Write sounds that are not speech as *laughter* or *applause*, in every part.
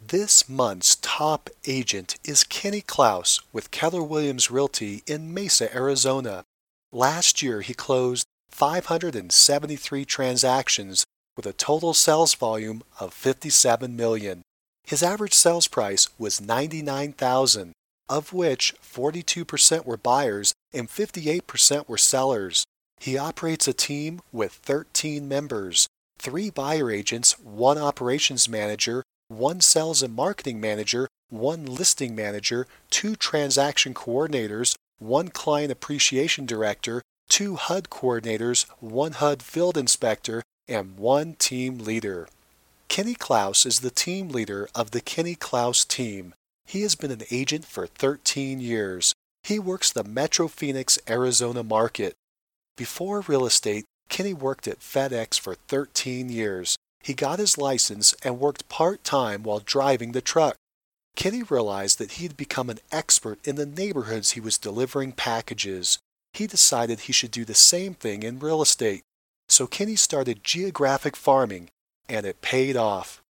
This month's top agent is Kenny Klaus with Keller Williams Realty in Mesa, Arizona. Last year, he closed 573 transactions with a total sales volume of 57 million. His average sales price was 99,000, of which 42% were buyers and 58% were sellers. He operates a team with 13 members, 3 buyer agents, 1 operations manager, 1 sales and marketing manager, 1 listing manager, 2 transaction coordinators, 1 client appreciation director, two HUD coordinators, one HUD field inspector, and one team leader. Kenny Klaus is the team leader of the Kenny Klaus team. He has been an agent for 13 years. He works the Metro Phoenix, Arizona market. Before real estate, Kenny worked at FedEx for 13 years. He got his license and worked part time while driving the truck. Kenny realized that he had become an expert in the neighborhoods he was delivering packages he decided he should do the same thing in real estate. So Kenny started geographic farming, and it paid off.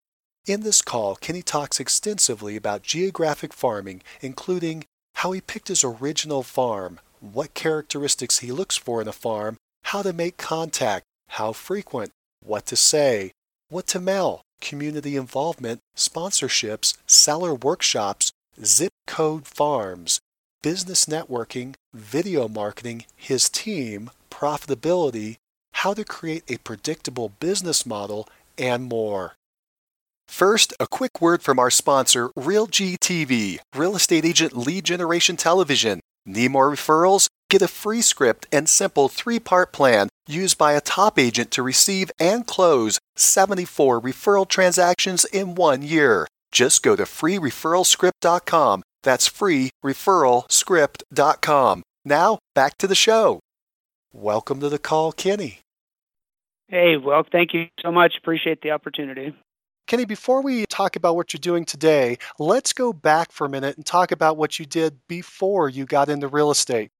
In this call, Kenny talks extensively about geographic farming, including how he picked his original farm, what characteristics he looks for in a farm, how to make contact, how frequent, what to say, what to mail, community involvement, sponsorships, seller workshops, zip code farms, business networking, video marketing, his team, profitability, how to create a predictable business model, and more. First, a quick word from our sponsor, RealG TV, Real Estate Agent Lead Generation Television. Need more referrals? Get a free script and simple three part plan used by a top agent to receive and close 74 referral transactions in one year. Just go to freereferralscript.com that's freereferralscript.com. Now, back to the show. Welcome to the call, Kenny. Hey, well, thank you so much. Appreciate the opportunity. Kenny, before we talk about what you're doing today, let's go back for a minute and talk about what you did before you got into real estate.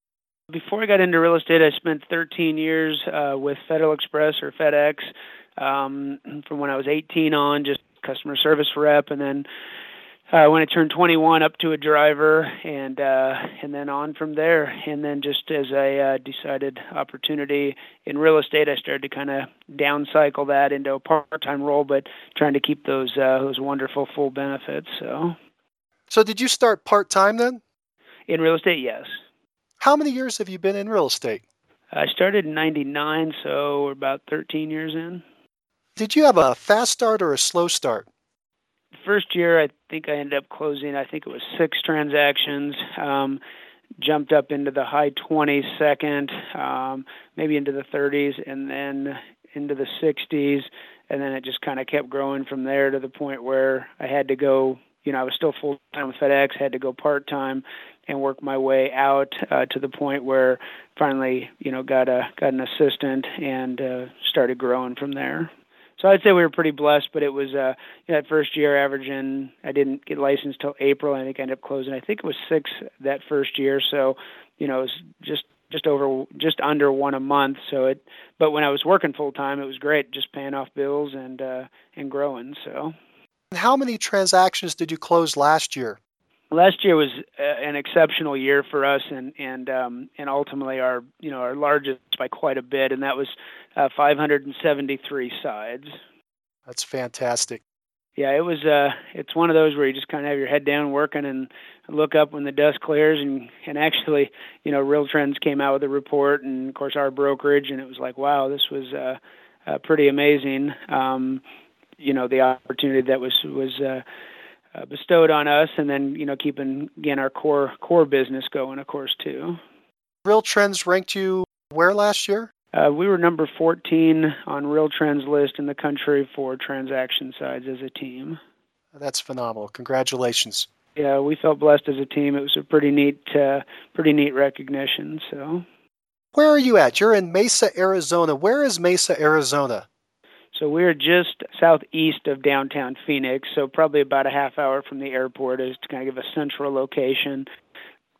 Before I got into real estate, I spent 13 years uh, with Federal Express or FedEx um, from when I was 18 on, just customer service rep, and then uh, when I turned 21 up to a driver and uh, and then on from there and then just as I uh, decided opportunity in real estate I started to kind of downcycle that into a part-time role but trying to keep those uh, those wonderful full benefits so So did you start part-time then? In real estate yes. How many years have you been in real estate? I started in 99 so we're about 13 years in. Did you have a fast start or a slow start? first year, I think I ended up closing. I think it was six transactions. Um, jumped up into the high 20s second, um, maybe into the 30s, and then into the 60s, and then it just kind of kept growing from there to the point where I had to go. You know, I was still full time with FedEx, had to go part time, and work my way out uh, to the point where finally, you know, got a got an assistant and uh, started growing from there. So I'd say we were pretty blessed, but it was uh, you know, that first year averaging. I didn't get licensed till April. And I think I ended up closing. I think it was six that first year. So you know, it was just just over just under one a month. So it, but when I was working full time, it was great, just paying off bills and uh, and growing. So. How many transactions did you close last year? Last year was uh, an exceptional year for us and and um and ultimately our you know our largest by quite a bit and that was uh, 573 sides. That's fantastic. Yeah it was uh it's one of those where you just kind of have your head down working and look up when the dust clears and and actually you know Real Trends came out with a report and of course our brokerage and it was like wow this was uh, uh pretty amazing. Um you know the opportunity that was was uh uh, bestowed on us, and then you know keeping again our core core business going, of course, too. Real Trends ranked you where last year? Uh, we were number 14 on Real Trends list in the country for transaction sides as a team. That's phenomenal. Congratulations. yeah, we felt blessed as a team. It was a pretty neat, uh, pretty neat recognition. So, where are you at? You're in Mesa, Arizona. Where is Mesa, Arizona? So we're just southeast of downtown Phoenix, so probably about a half hour from the airport is to kind of give a central location.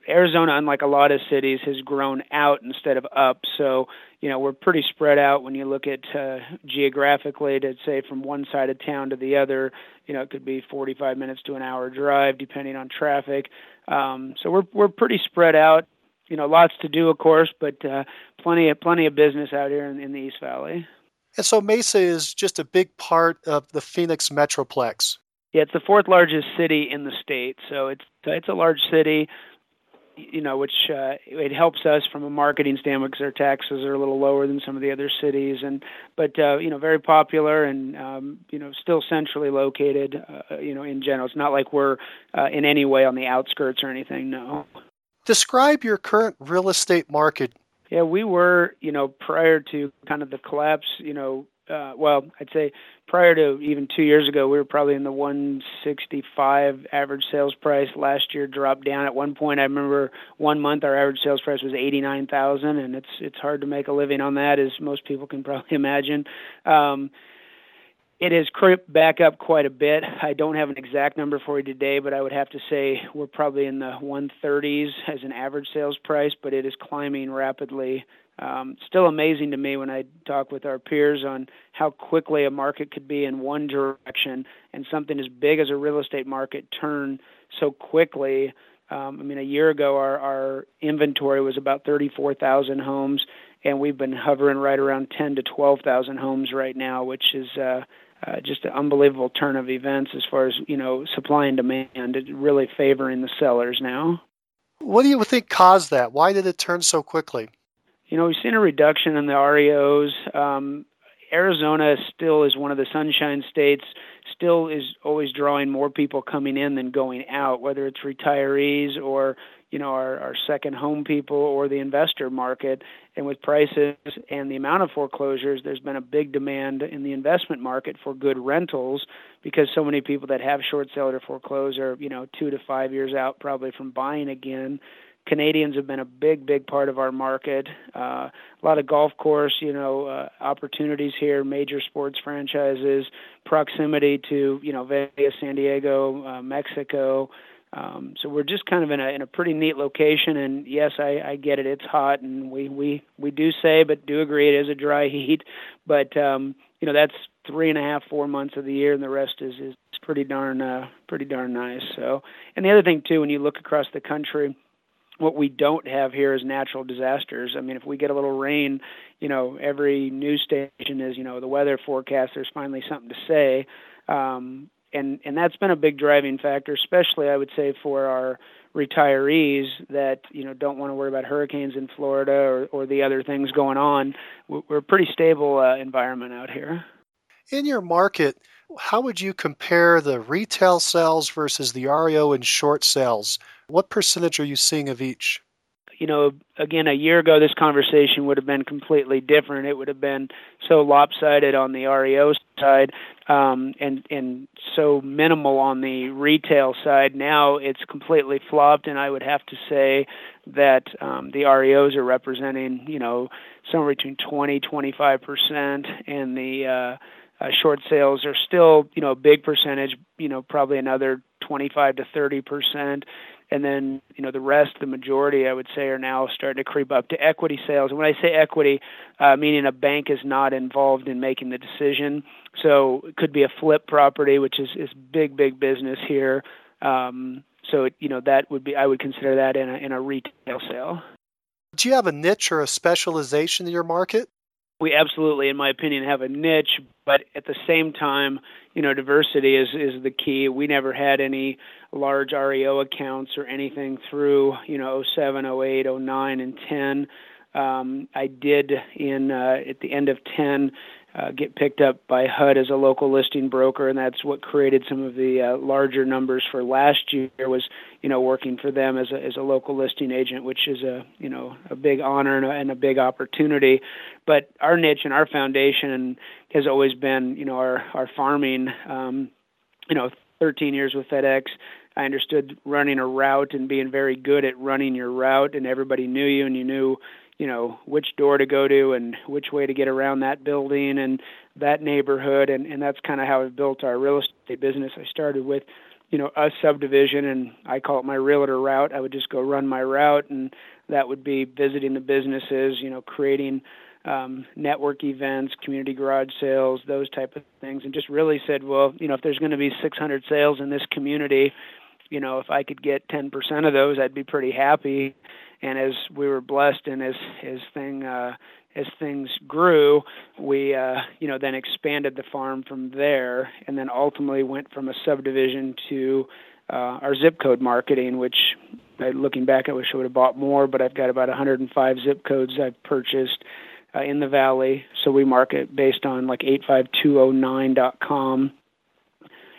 Arizona, unlike a lot of cities, has grown out instead of up. So, you know, we're pretty spread out when you look at uh, geographically to say from one side of town to the other. You know, it could be 45 minutes to an hour drive depending on traffic. Um, so we're we're pretty spread out. You know, lots to do, of course, but uh, plenty of plenty of business out here in, in the East Valley. And so Mesa is just a big part of the Phoenix Metroplex. Yeah, it's the fourth largest city in the state, so it's it's a large city you know, which uh, it helps us from a marketing standpoint because our taxes are a little lower than some of the other cities, and but uh, you know, very popular and um, you know, still centrally located. Uh, you know, in general, it's not like we're uh, in any way on the outskirts or anything. No. Describe your current real estate market. Yeah, we were, you know, prior to kind of the collapse, you know, uh, well, I'd say prior to even two years ago, we were probably in the 165 average sales price. Last year dropped down. At one point, I remember one month our average sales price was 89,000, and it's it's hard to make a living on that, as most people can probably *laughs* imagine. Um, it has crept back up quite a bit. I don't have an exact number for you today, but I would have to say we're probably in the 130s as an average sales price, but it is climbing rapidly um, still amazing to me when I talk with our peers on how quickly a market could be in one direction and something as big as a real estate market turn so quickly. Um, I mean, a year ago, our, our inventory was about 34,000 homes, and we've been hovering right around 10 to 12,000 homes right now, which is uh, uh, just an unbelievable turn of events as far as you know supply and demand. It really favoring the sellers now. What do you think caused that? Why did it turn so quickly? You know, we've seen a reduction in the REOs. Um, Arizona still is one of the sunshine states, still is always drawing more people coming in than going out, whether it's retirees or you know our, our second home people or the investor market. And with prices and the amount of foreclosures, there's been a big demand in the investment market for good rentals because so many people that have short sale or foreclose are you know two to five years out probably from buying again. Canadians have been a big, big part of our market. Uh, a lot of golf course, you know, uh, opportunities here, major sports franchises, proximity to, you know, Vegas, San Diego, uh, Mexico. Um, so we're just kind of in a in a pretty neat location. And yes, I, I get it; it's hot, and we we we do say, but do agree it is a dry *laughs* heat. But um, you know, that's three and a half, four months of the year, and the rest is is pretty darn uh, pretty darn nice. So, and the other thing too, when you look across the country what we don't have here is natural disasters. I mean, if we get a little rain, you know, every news station is, you know, the weather forecast. There's finally something to say, um, and and that's been a big driving factor, especially I would say for our retirees that you know don't want to worry about hurricanes in Florida or or the other things going on. We're a pretty stable uh, environment out here. In your market, how would you compare the retail sales versus the REO and short sales? What percentage are you seeing of each? You know, again, a year ago, this conversation would have been completely different. It would have been so lopsided on the REO side, um, and and so minimal on the retail side. Now it's completely flopped, and I would have to say that um, the REOs are representing, you know, somewhere between 20, 25 percent, and the uh, uh, short sales are still, you know, a big percentage, you know, probably another 25 to 30 percent. And then, you know, the rest, the majority, I would say, are now starting to creep up to equity sales. And when I say equity, uh, meaning a bank is not involved in making the decision. So it could be a flip property, which is is big, big business here. Um, so it, you know, that would be I would consider that in a in a retail sale. Do you have a niche or a specialization in your market? we absolutely, in my opinion, have a niche, but at the same time, you know, diversity is is the key. We never had any large REO accounts or anything through, you know, 07, 08, 09, and 10. Um, I did in uh, at the end of 10 uh, get picked up by HUD as a local listing broker, and that's what created some of the uh, larger numbers for last year. Was you know working for them as a as a local listing agent, which is a you know a big honor and a, and a big opportunity. But our niche and our foundation has always been you know our our farming. Um, you know, 13 years with FedEx. I understood running a route and being very good at running your route, and everybody knew you, and you knew, you know, which door to go to and which way to get around that building and that neighborhood, and and that's kind of how I built our real estate business. I started with, you know, a subdivision, and I call it my realtor route. I would just go run my route, and that would be visiting the businesses, you know, creating um, network events, community garage sales, those type of things, and just really said, well, you know, if there's going to be 600 sales in this community, you know, if I could get 10% of those, I'd be pretty happy. And as we were blessed, and as as thing uh, as things grew, we uh, you know then expanded the farm from there, and then ultimately went from a subdivision to uh, our zip code marketing, which looking back, I wish I would have bought more, but I've got about 105 zip codes I've purchased uh, in the valley. So we market based on like 85209.com.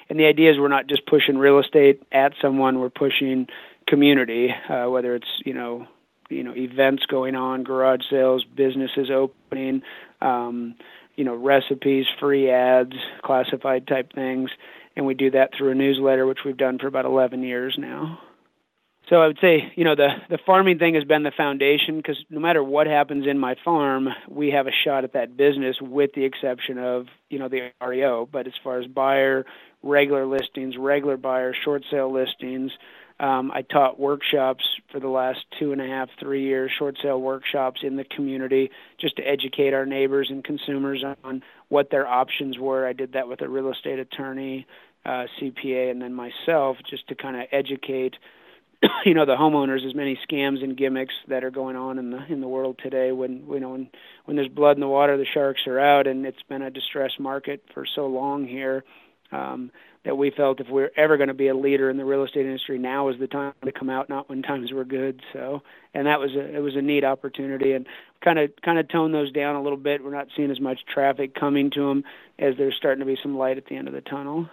And the idea is we're not just pushing real estate at someone, we're pushing community, uh, whether it's, you know, you know, events going on, garage sales, businesses opening, um, you know, recipes, free ads, classified type things. And we do that through a newsletter, which we've done for about 11 years now so I would say, you know, the the farming thing has been the foundation because no matter what happens in my farm, we have a shot at that business, with the exception of you know the REO. But as far as buyer, regular listings, regular buyer, short sale listings, um, I taught workshops for the last two and a half, three years, short sale workshops in the community, just to educate our neighbors and consumers on what their options were. I did that with a real estate attorney, uh, CPA, and then myself, just to kind of educate *coughs* you know the homeowners as many scams and gimmicks that are going on in the in the world today when you know when when there's blood in the water the sharks are out and it's been a distressed market for so long here um that we felt if we're ever going to be a leader in the real estate industry now is the time to come out not when times were good so and that was a it was a neat opportunity and kind of kind of tone those down a little bit we're not seeing as much traffic coming to them as there's starting to be some light at the end of the tunnel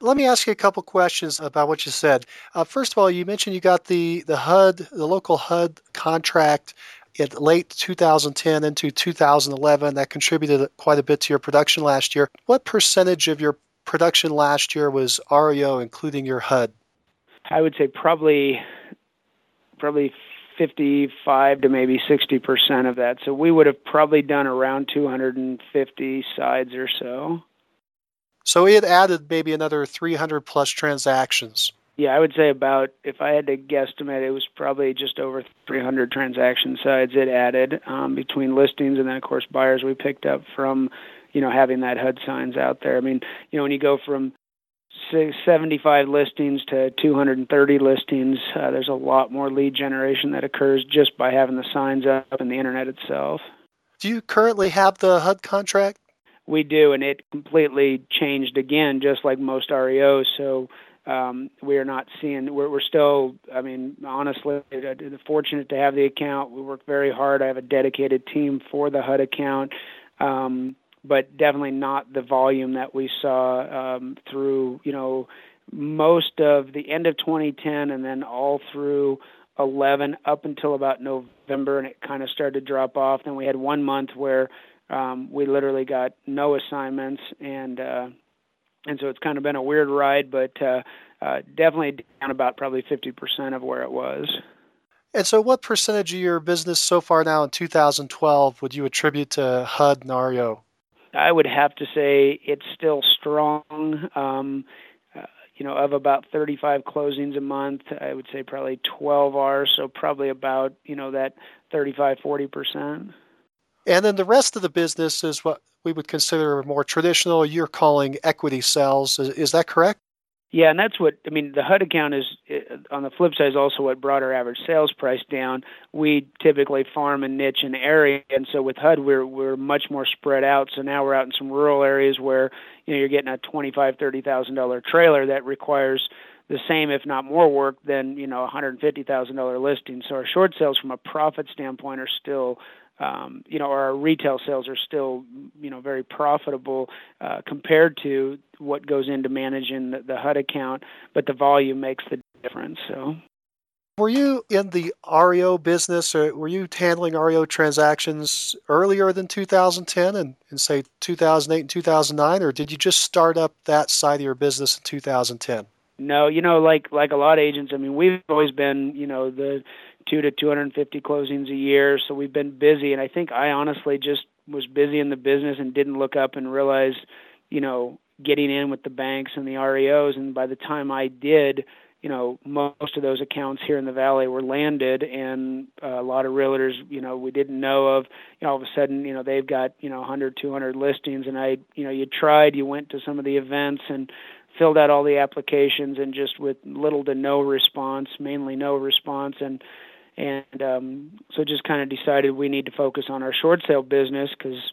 let me ask you a couple questions about what you said. Uh, first of all, you mentioned you got the, the HUD, the local HUD contract in late 2010 into 2011. That contributed quite a bit to your production last year. What percentage of your production last year was REO, including your HUD? I would say probably probably 55 to maybe 60 percent of that. So we would have probably done around 250 sides or so. So we had added maybe another 300 plus transactions. Yeah, I would say about, if I had to guesstimate, it was probably just over 300 transaction sides it added um, between listings and then, of course, buyers we picked up from, you know, having that HUD signs out there. I mean, you know, when you go from 75 listings to 230 listings, uh, there's a lot more lead generation that occurs just by having the signs up and the internet itself. Do you currently have the HUD contract? we do, and it completely changed again, just like most REOs. So um, we are not seeing. We're, we're still. I mean, honestly, fortunate to have the account. We work very hard. I have a dedicated team for the HUD account. Um, but definitely not the volume that we saw um, through, you know, most of the end of 2010 and then all through 11 up until about November, and it kind of started to drop off. Then we had one month where um, we literally got no assignments, and uh, and so it's kind of been a weird ride, but uh, uh, definitely down about probably 50% of where it was. And so, what percentage of your business so far now in 2012 would you attribute to HUD and REO? I would have to say it's still strong. Um, uh, you know, of about 35 closings a month, I would say probably 12 are, so probably about, you know, that 35, 40%. And then the rest of the business is what we would consider more traditional. You're calling equity sales. Is, is that correct? Yeah, and that's what I mean. The HUD account is on the flip side is also what brought our average sales price down. We typically farm and niche an area, and so with HUD we're we're much more spread out. So now we're out in some rural areas where you know you're getting a twenty five thirty thousand dollar trailer that requires the same, if not more, work than you know a hundred fifty thousand dollar listing. So our short sales, from a profit standpoint, are still um, you know, our retail sales are still, you know, very profitable uh, compared to what goes into managing the, the HUD account, but the volume makes the difference. So. Were you in the REO business, or were you handling REO transactions earlier than 2010 and, and say 2008 and 2009, or did you just start up that side of your business in 2010? No, you know, like like a lot of agents, I mean, we've always been, you know, the two to 250 closings a year, so we've been busy. And I think I honestly just was busy in the business and didn't look up and realize, you know, getting in with the banks and the REOs. And by the time I did, you know, most of those accounts here in the valley were landed, and uh, a lot of realtors, you know, we didn't know of. You know, all of a sudden, you know, they've got you know 100, 200 listings, and I, you know, you tried, you went to some of the events and filled out all the applications, and just with little to no response, mainly no response, and and um, so just kind of decided we need to focus on our short sale business because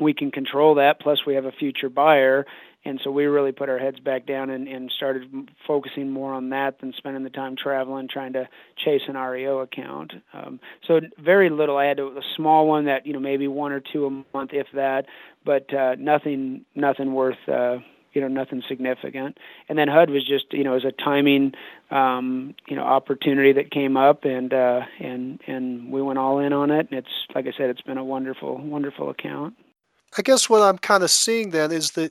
we can control that. Plus, we have a future buyer, and so we really put our heads back down and, and started focusing more on that than spending the time traveling trying to chase an REO account. Um, so very little. I had a, a small one that you know maybe one or two a month, if that, but uh, nothing nothing worth. Uh, you know nothing significant and then HUD was just you know as a timing um you know opportunity that came up and uh and and we went all in on it and it's like i said it's been a wonderful wonderful account i guess what i'm kind of seeing then is that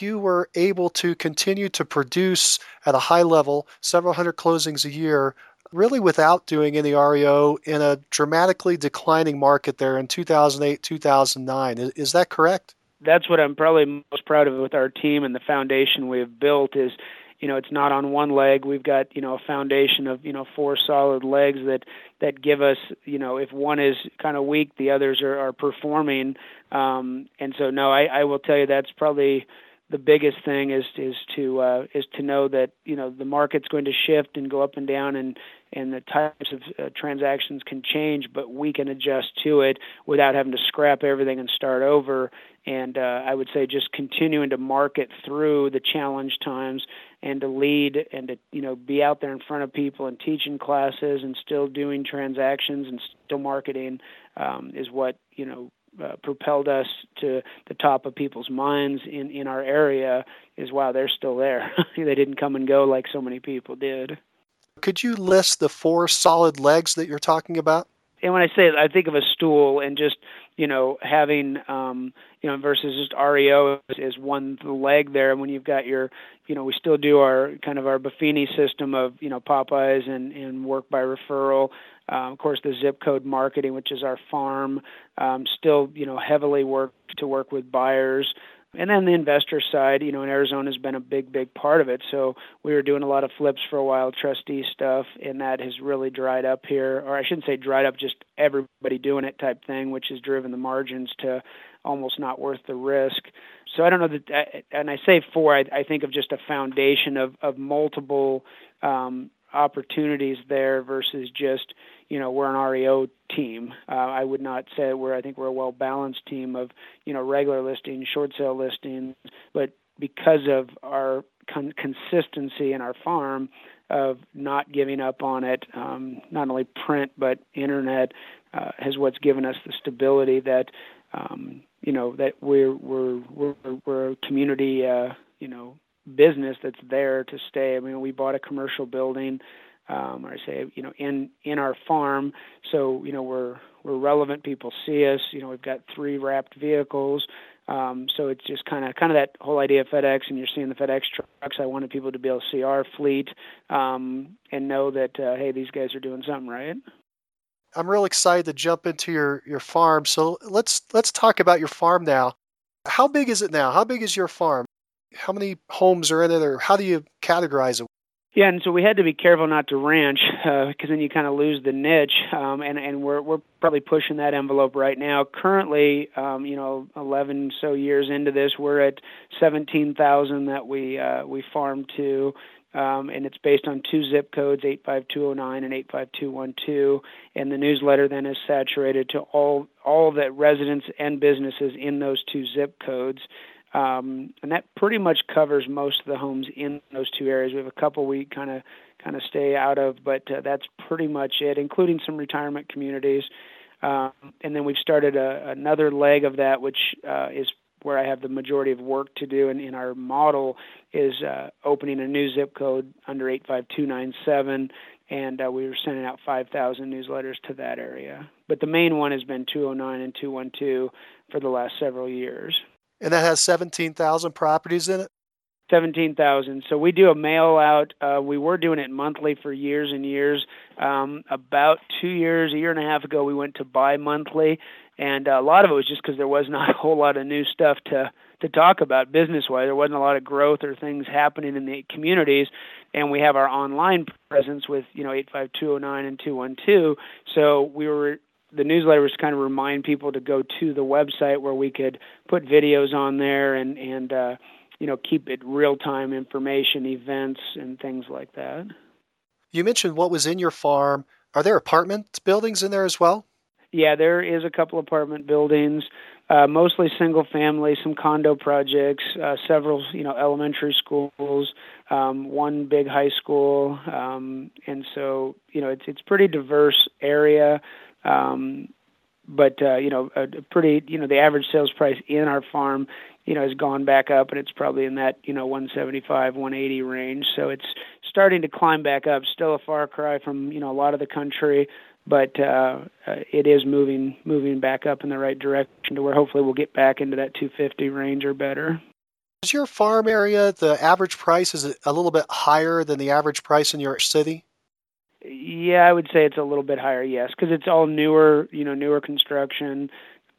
you were able to continue to produce at a high level, several hundred closings a year, really without doing any REO in a dramatically declining market there in 2008, 2009. Is, is that correct? That's what I'm probably most proud of with our team and the foundation we have built is you know it's not on one leg we've got you know a foundation of you know four solid legs that that give us you know if one is kind of weak the others are, are performing um and so no I, I will tell you that's probably the biggest thing is is to uh, is to know that you know the market's going to shift and go up and down and and the types of uh, transactions can change, but we can adjust to it without having to scrap everything and start over. And uh, I would say just continuing to market through the challenge times and to lead and to you know be out there in front of people and teaching classes and still doing transactions and still marketing um, is what you know uh, propelled us to the top of people's minds in in our area is wow they're still there. *laughs* They didn't come and go like so many people did. Could you list the four solid legs that you're talking about? And when I say it, I think of a stool and just you know having um, you know versus just REO is, is one leg there. When you've got your you know we still do our kind of our Buffini system of you know Pop-Bys and and work by referral. Um, of course, the zip code marketing, which is our farm, um, still you know heavily work to work with buyers. And then the investor side, you know, in Arizona has been a big, big part of it. So we were doing a lot of flips for a while, trustee stuff, and that has really dried up here. Or I shouldn't say dried up, just everybody doing it type thing, which has driven the margins to almost not worth the risk. So I don't know that, and I say four, I, I think of just a foundation of, of multiple um, opportunities there versus just you know we're an REO team. Uh, I would not say we're I think we're a well balanced team of you know regular listings, short sale listings, but because of our con- consistency in our farm of not giving up on it, um, not only print but internet uh, has what's given us the stability that um, you know that we're we're we're, we're a community uh, you know business that's there to stay. I mean, we bought a commercial building, um, or I say, you know, in in our farm, so you know we're we're relevant. People see us. You know, we've got three wrapped vehicles. Um, so it's just kind of kind of that whole idea of FedEx, and you're seeing the FedEx trucks. I wanted people to be able to see our fleet um, and know that uh, hey, these guys are doing something right. I'm real excited to jump into your your farm. So let's let's talk about your farm now. How big is it now? How big is your farm? How many homes are in it, or how do you categorize it? Yeah, and so we had to be careful not to ranch because *laughs* uh, then you kind of lose the niche, um, and and we're we're probably pushing that envelope right now. Currently, um, you know, 11 so years into this, we're at 17,000 that we uh, we farm to. Um, and it's based on two zip codes, 85209 and 85212. And the newsletter then is saturated to all all the residents and businesses in those two zip codes. Um, and that pretty much covers most of the homes in those two areas. We have a couple we kind of kind of stay out of, but uh, that's pretty much it, including some retirement communities. Um, and then we've started a, another leg of that, which uh, is where I have the majority of work to do. And in our model is uh, opening a new zip code under 85297, and uh, we were sending out 5,000 newsletters to that area. But the main one has been 209 and 212 for the last several years. And that has 17,000 properties in it? Seventeen thousand. So we do a mail out. Uh, we were doing it monthly for years and years. Um, about two years, a year and a half ago, we went to bi-monthly, and uh, a lot of it was just because there was *laughs* not a whole lot of new stuff to to talk about business wise. There wasn't a lot of growth or things happening in the communities, and we have our online presence with you know eight five two zero nine and two one two. So we were the newsletter was kind of remind people to go to the website where we could put videos on there and and uh, you know keep it real time information, events, and things like that. You mentioned what was in your farm. Are there apartment buildings in there as well? Yeah, there is a couple apartment buildings, uh, mostly single family, some condo projects, uh, several you know elementary schools, um, one big high school, um, and so you know it's it's pretty diverse area. Um, but uh, you know, a, pretty you know the average sales price in our farm you know has gone back up and it's probably in that you know 175 180 range. So it's starting to climb back up. Still a far cry from you know a lot of the country but uh, uh, it is moving moving back up in the right direction to where hopefully we'll get back into that 250 range or better. Is your farm area the average price is a little bit higher than the average price in your city yeah i would say it's a little bit higher yes because it's all newer you know newer construction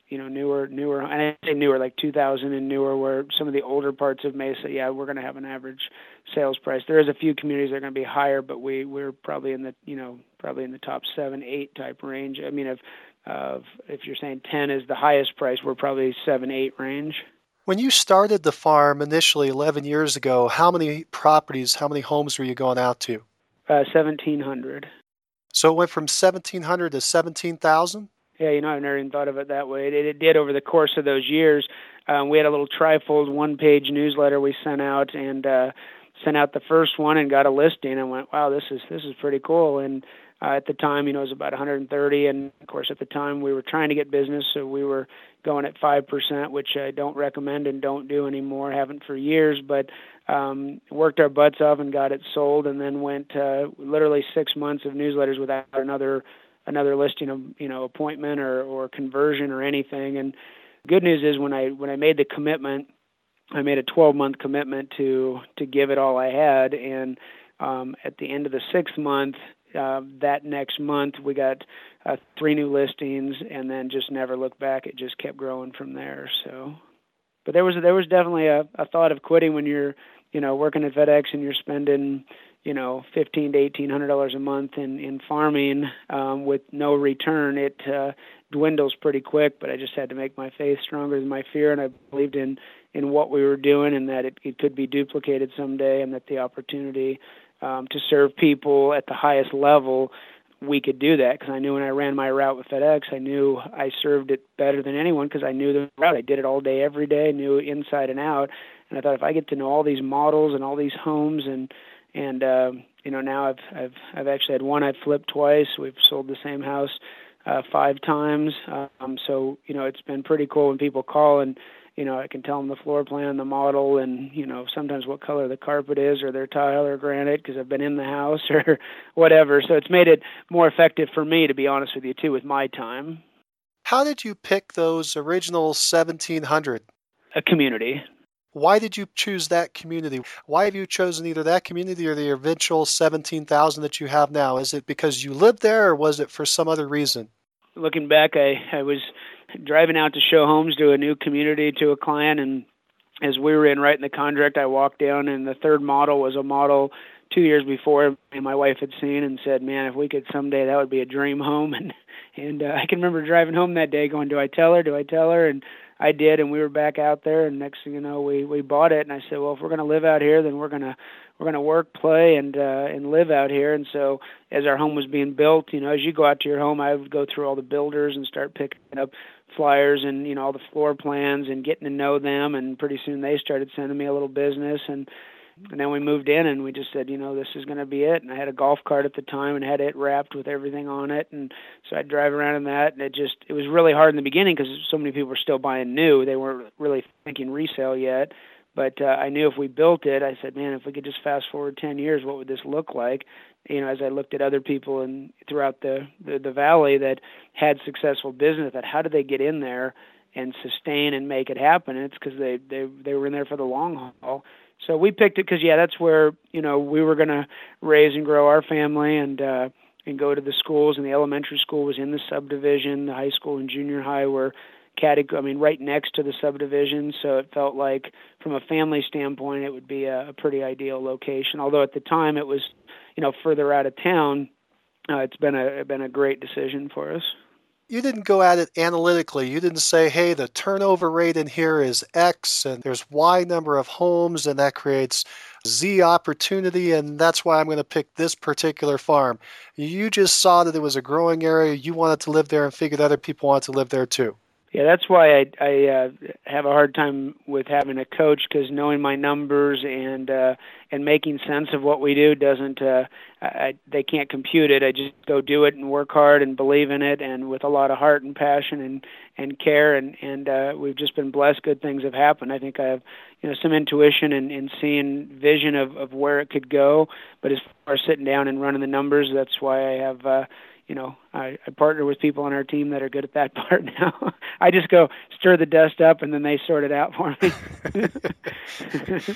you know newer newer and I say newer like 2000 and newer where some of the older parts of Mesa yeah we're going to have an average sales price. There is a few communities that are going to be higher but we we're probably in the you know probably in the top 7 8 type range. I mean if of if you're saying 10 is the highest price we're probably 7 8 range. When you started the farm initially 11 years ago how many properties how many homes were you going out to uh 1700 so it went from 1700 to 17,000 yeah, you know, I've never even thought of it that way. It, it did over the course of those years. Um, we had a little trifold one-page newsletter we sent out, and uh, sent out the first one and got a listing. and went, wow, this is this is pretty cool. And uh, at the time, you know, it was about 130, and of course, at the time, we were trying to get business, so we were going at five percent, which I don't recommend and don't do anymore. Haven't for years, but um, worked our butts off and got it sold, and then went uh, literally six months of newsletters without another another listing of you know appointment or or conversion or anything. And good news is when I when I made the commitment, I made a 12 month commitment to to give it all I had, and um, at the end of the sixth month, uh, that next month we got uh, three new listings, and then just never looked back. It just kept growing from there. So, but there was there was definitely a, a thought of quitting when you're you know working at FedEx and you're spending you know fifteen to eighteen hundred dollars a month in in farming um, with no return, it uh, dwindles pretty quick. But I just had to make my faith stronger than my fear, and I believed in in what we were doing and that it, it could be duplicated someday, and that the opportunity um, to serve people at the highest level we could do that because I knew when I ran my route with FedEx, I knew I served it better than anyone because I knew the route. I did it all day, every day, knew inside and out. And I thought if I get to know all these models and all these homes and and uh, you know now I've I've I've actually had one I've flipped twice. We've sold the same house uh, five times. Um, so you know it's been pretty cool when people call and you know I can tell them the floor plan, the model, and you know sometimes what color the carpet is or their tile or granite because I've been in the house *laughs* or whatever. So it's made it more effective for me to be honest with you too with my time. How did you pick those original 1700? A community. Why did you choose that community? Why have you chosen either that community or the eventual 17,000 that you have now? Is it because you lived there or was it for some other reason? Looking back, I, I was driving out to show homes to a new community to a client, and as we were in writing the contract, I walked down, and the third model was a model two years before and my wife had seen and said, "Man, if we could someday, that would be a dream home." *laughs* And and uh, I can remember driving home that day, going, "Do I tell her? Do I tell her?" And I did, and we were back out there. And next thing you know, we we bought it. And I said, well, if we're going to live out here, then we're gonna we're gonna work, play, and uh, and live out here. And so, as our home was being built, you know, as you go out to your home, I would go through all the builders and start picking up flyers and you know all the floor plans and getting to know them. And pretty soon they started sending me a little business and and then we moved in and we just said you know this is going to be it and i had a golf cart at the time and had it wrapped with everything on it and so i'd drive around in that and it just it was really hard in the beginning because so many people were still buying new they weren't really thinking resale yet but uh, i knew if we built it i said man if we could just fast forward 10 years what would this look like you know as i looked at other people and throughout the, the the valley that had successful business that how did they get in there and sustain and make it happen and it's because they they they were in there for the long haul so we picked it because yeah, that's where you know we were going to raise and grow our family and uh, and go to the schools. And the elementary school was in the subdivision. The high school and junior high were categ- I mean, right next to the subdivision. So it felt like, from a family standpoint, it would be a, a pretty ideal location. Although at the time it was, you know, further out of town. Uh, it's been a been a great decision for us you didn't go at it analytically. You didn't say, hey, the turnover rate in here is X and there's Y number of homes and that creates Z opportunity and that's why I'm going to pick this particular farm. You just saw that it was a growing area. You wanted to live there and figured other people wanted to live there too. Yeah, that's why I, I uh, have a hard time with having a coach because knowing my numbers and uh, and making sense of what we do doesn't. Uh, I, they can't compute it. I just go do it and work hard and believe in it and with a lot of heart and passion and and care and and uh, we've just been blessed. Good things have happened. I think I have you know some intuition and, and seeing vision of of where it could go. But as far as sitting down and running the numbers, that's why I have. Uh, you know, I, I partner with people on our team that are good at that *laughs* part now. I just go stir the dust up and then they sort it out for me. *laughs*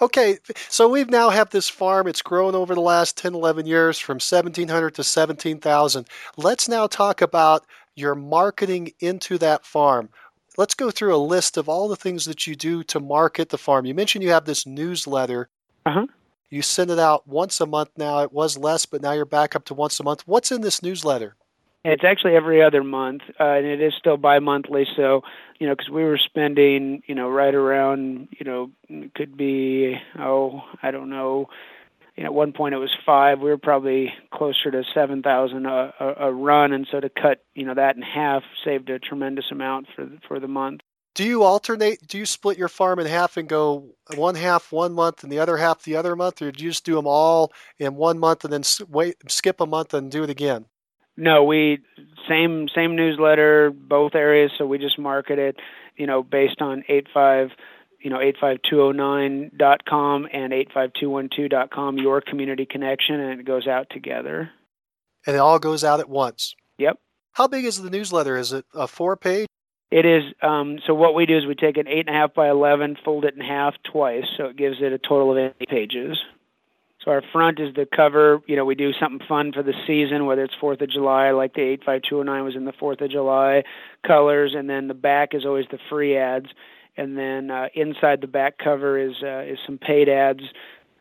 okay, so we've now have this farm. It's grown over the last 10, 11 years from 1,700 to 17,000. Let's now talk about your marketing into that farm. Let's go through a list of all the things that you do to market the farm. You mentioned you have this newsletter. Uh-huh. You send it out once a month now. It was less, but now you're back up to once a month. What's in this newsletter? It's actually every other month, uh, and it is still bi-monthly. So, you know, because we were spending, you know, right around, you know, could be, oh, I don't know. You know, at one point it was five. We were probably closer to seven thousand a, a, run, and so to cut, you know, that in half saved a tremendous amount for for the month do you alternate? Do you split your farm in half and go one half one month and the other half the other month, or do you just do them all in one month and then wait, skip a month and do it again? No, we same same newsletter, both areas. So we just market it, you know, based on eight five, you know, eight five two zero oh nine dot com and eight five two one two dot com. Your community connection, and it goes out together. And it all goes out at once. Yep. How big is the newsletter? Is it a four page? It is um, so. What we do is we take an eight and a half by eleven, fold it in half twice, so it gives it a total of eight pages. So our front is the cover. You know, we do something fun for the season, whether it's Fourth of July, like the eight five two zero oh nine was in the Fourth of July colors, and then the back is always the free ads, and then uh, inside the back cover is uh, is some paid ads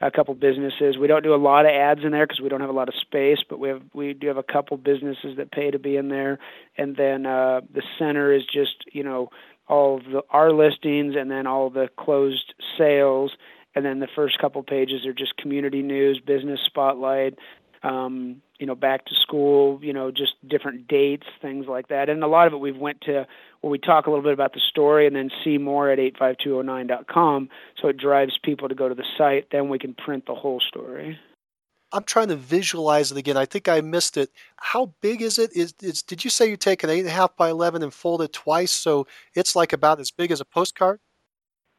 a couple businesses. We don't do a lot of ads in there because we don't have a lot of space, but we have we do have a couple businesses that pay to be in there, and then uh, the center is just you know all of the our listings and then all the closed sales, and then the first couple pages are just community news, business spotlight, um, you know, back to school, you know, just different dates, things like that. And a lot of it we've went to where we talk a little bit about the story and then see more at 85209.com so it drives people to go to the site. Then we can print the whole story. I'm trying to visualize it again. I think I missed it. How big is it? Is, is did you say you take an eight and a half by eleven and fold it twice, so it's like about as big as a postcard?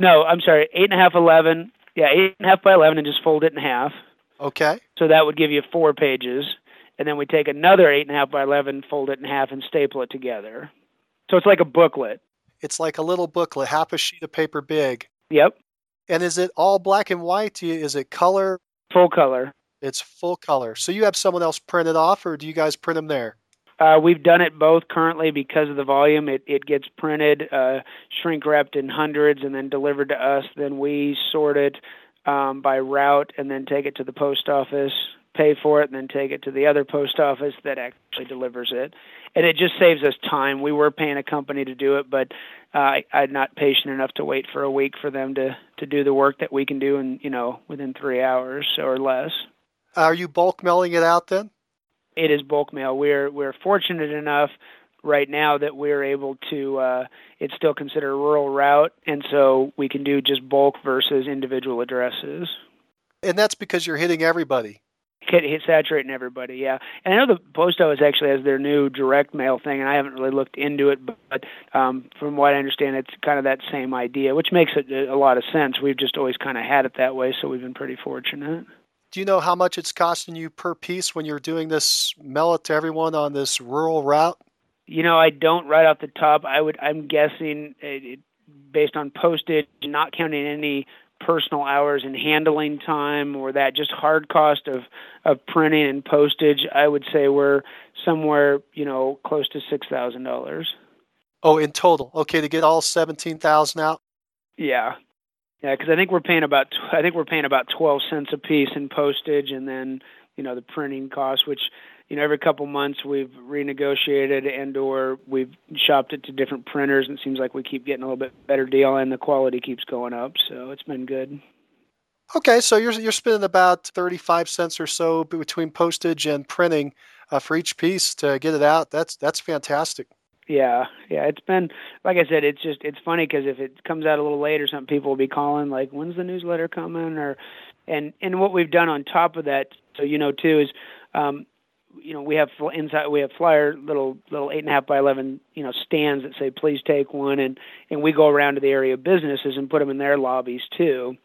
No, I'm sorry, eight and a half eleven. Yeah, eight and a half by eleven, and just fold it in half. Okay. So that would give you four pages, and then we take another eight and a half by eleven, fold it in half, and staple it together. So it's like a booklet. It's like a little booklet, half a sheet of paper big. Yep. And is it all black and white? Is it color? Full color. It's full color. So you have someone else print it off, or do you guys print them there? Uh, we've done it both currently because of the volume. It, it gets printed, uh, shrink wrapped in hundreds, and then delivered to us. Then we sort it um, by route and then take it to the post office, pay for it, and then take it to the other post office that actually delivers it. And it just saves us time. We were paying a company to do it, but uh, I, I'm not patient enough to wait for a week for them to to do the work that we can do in you know within three hours or less. Are you bulk mailing it out then? It is bulk mail. We're we're fortunate enough right now that we're able to uh, it's still considered a rural route and so we can do just bulk versus individual addresses and that's because you're hitting everybody hit, hit saturating everybody yeah and i know the post office actually has their new direct mail thing and i haven't really looked into it but um, from what i understand it's kind of that same idea which makes it a lot of sense we've just always kind of had it that way so we've been pretty fortunate do you know how much it's costing you per piece when you're doing this mail it to everyone on this rural route you know, I don't right off the top. I would. I'm guessing it, it based on postage, not counting any personal hours and handling time or that just hard cost of of printing and postage i would say we're somewhere you know close to six thousand dollars. Oh in total. Okay to get all seventeen thousand out? Yeah. Yeah because i think we're paying about i think we're paying about twelve cents a piece in postage and then you know the printing cost which you know every couple months we've renegotiated and or we've shopped it to different printers and it seems like we keep getting a little bit better deal and the quality keeps going up so it's been good. Okay so you're you're spending about 35 cents or so between postage and printing uh, for each piece to get it out. That's that's fantastic. Yeah yeah it's been like i said it's just it's funny because if it comes out a little late or something people will be calling like when's the newsletter coming? or and and what we've done on top of that so you know too is um, you know we have inside we have flyer little little eight and a half by eleven you know stands that say please take one and and we go around to the area businesses and put them in their lobbies too.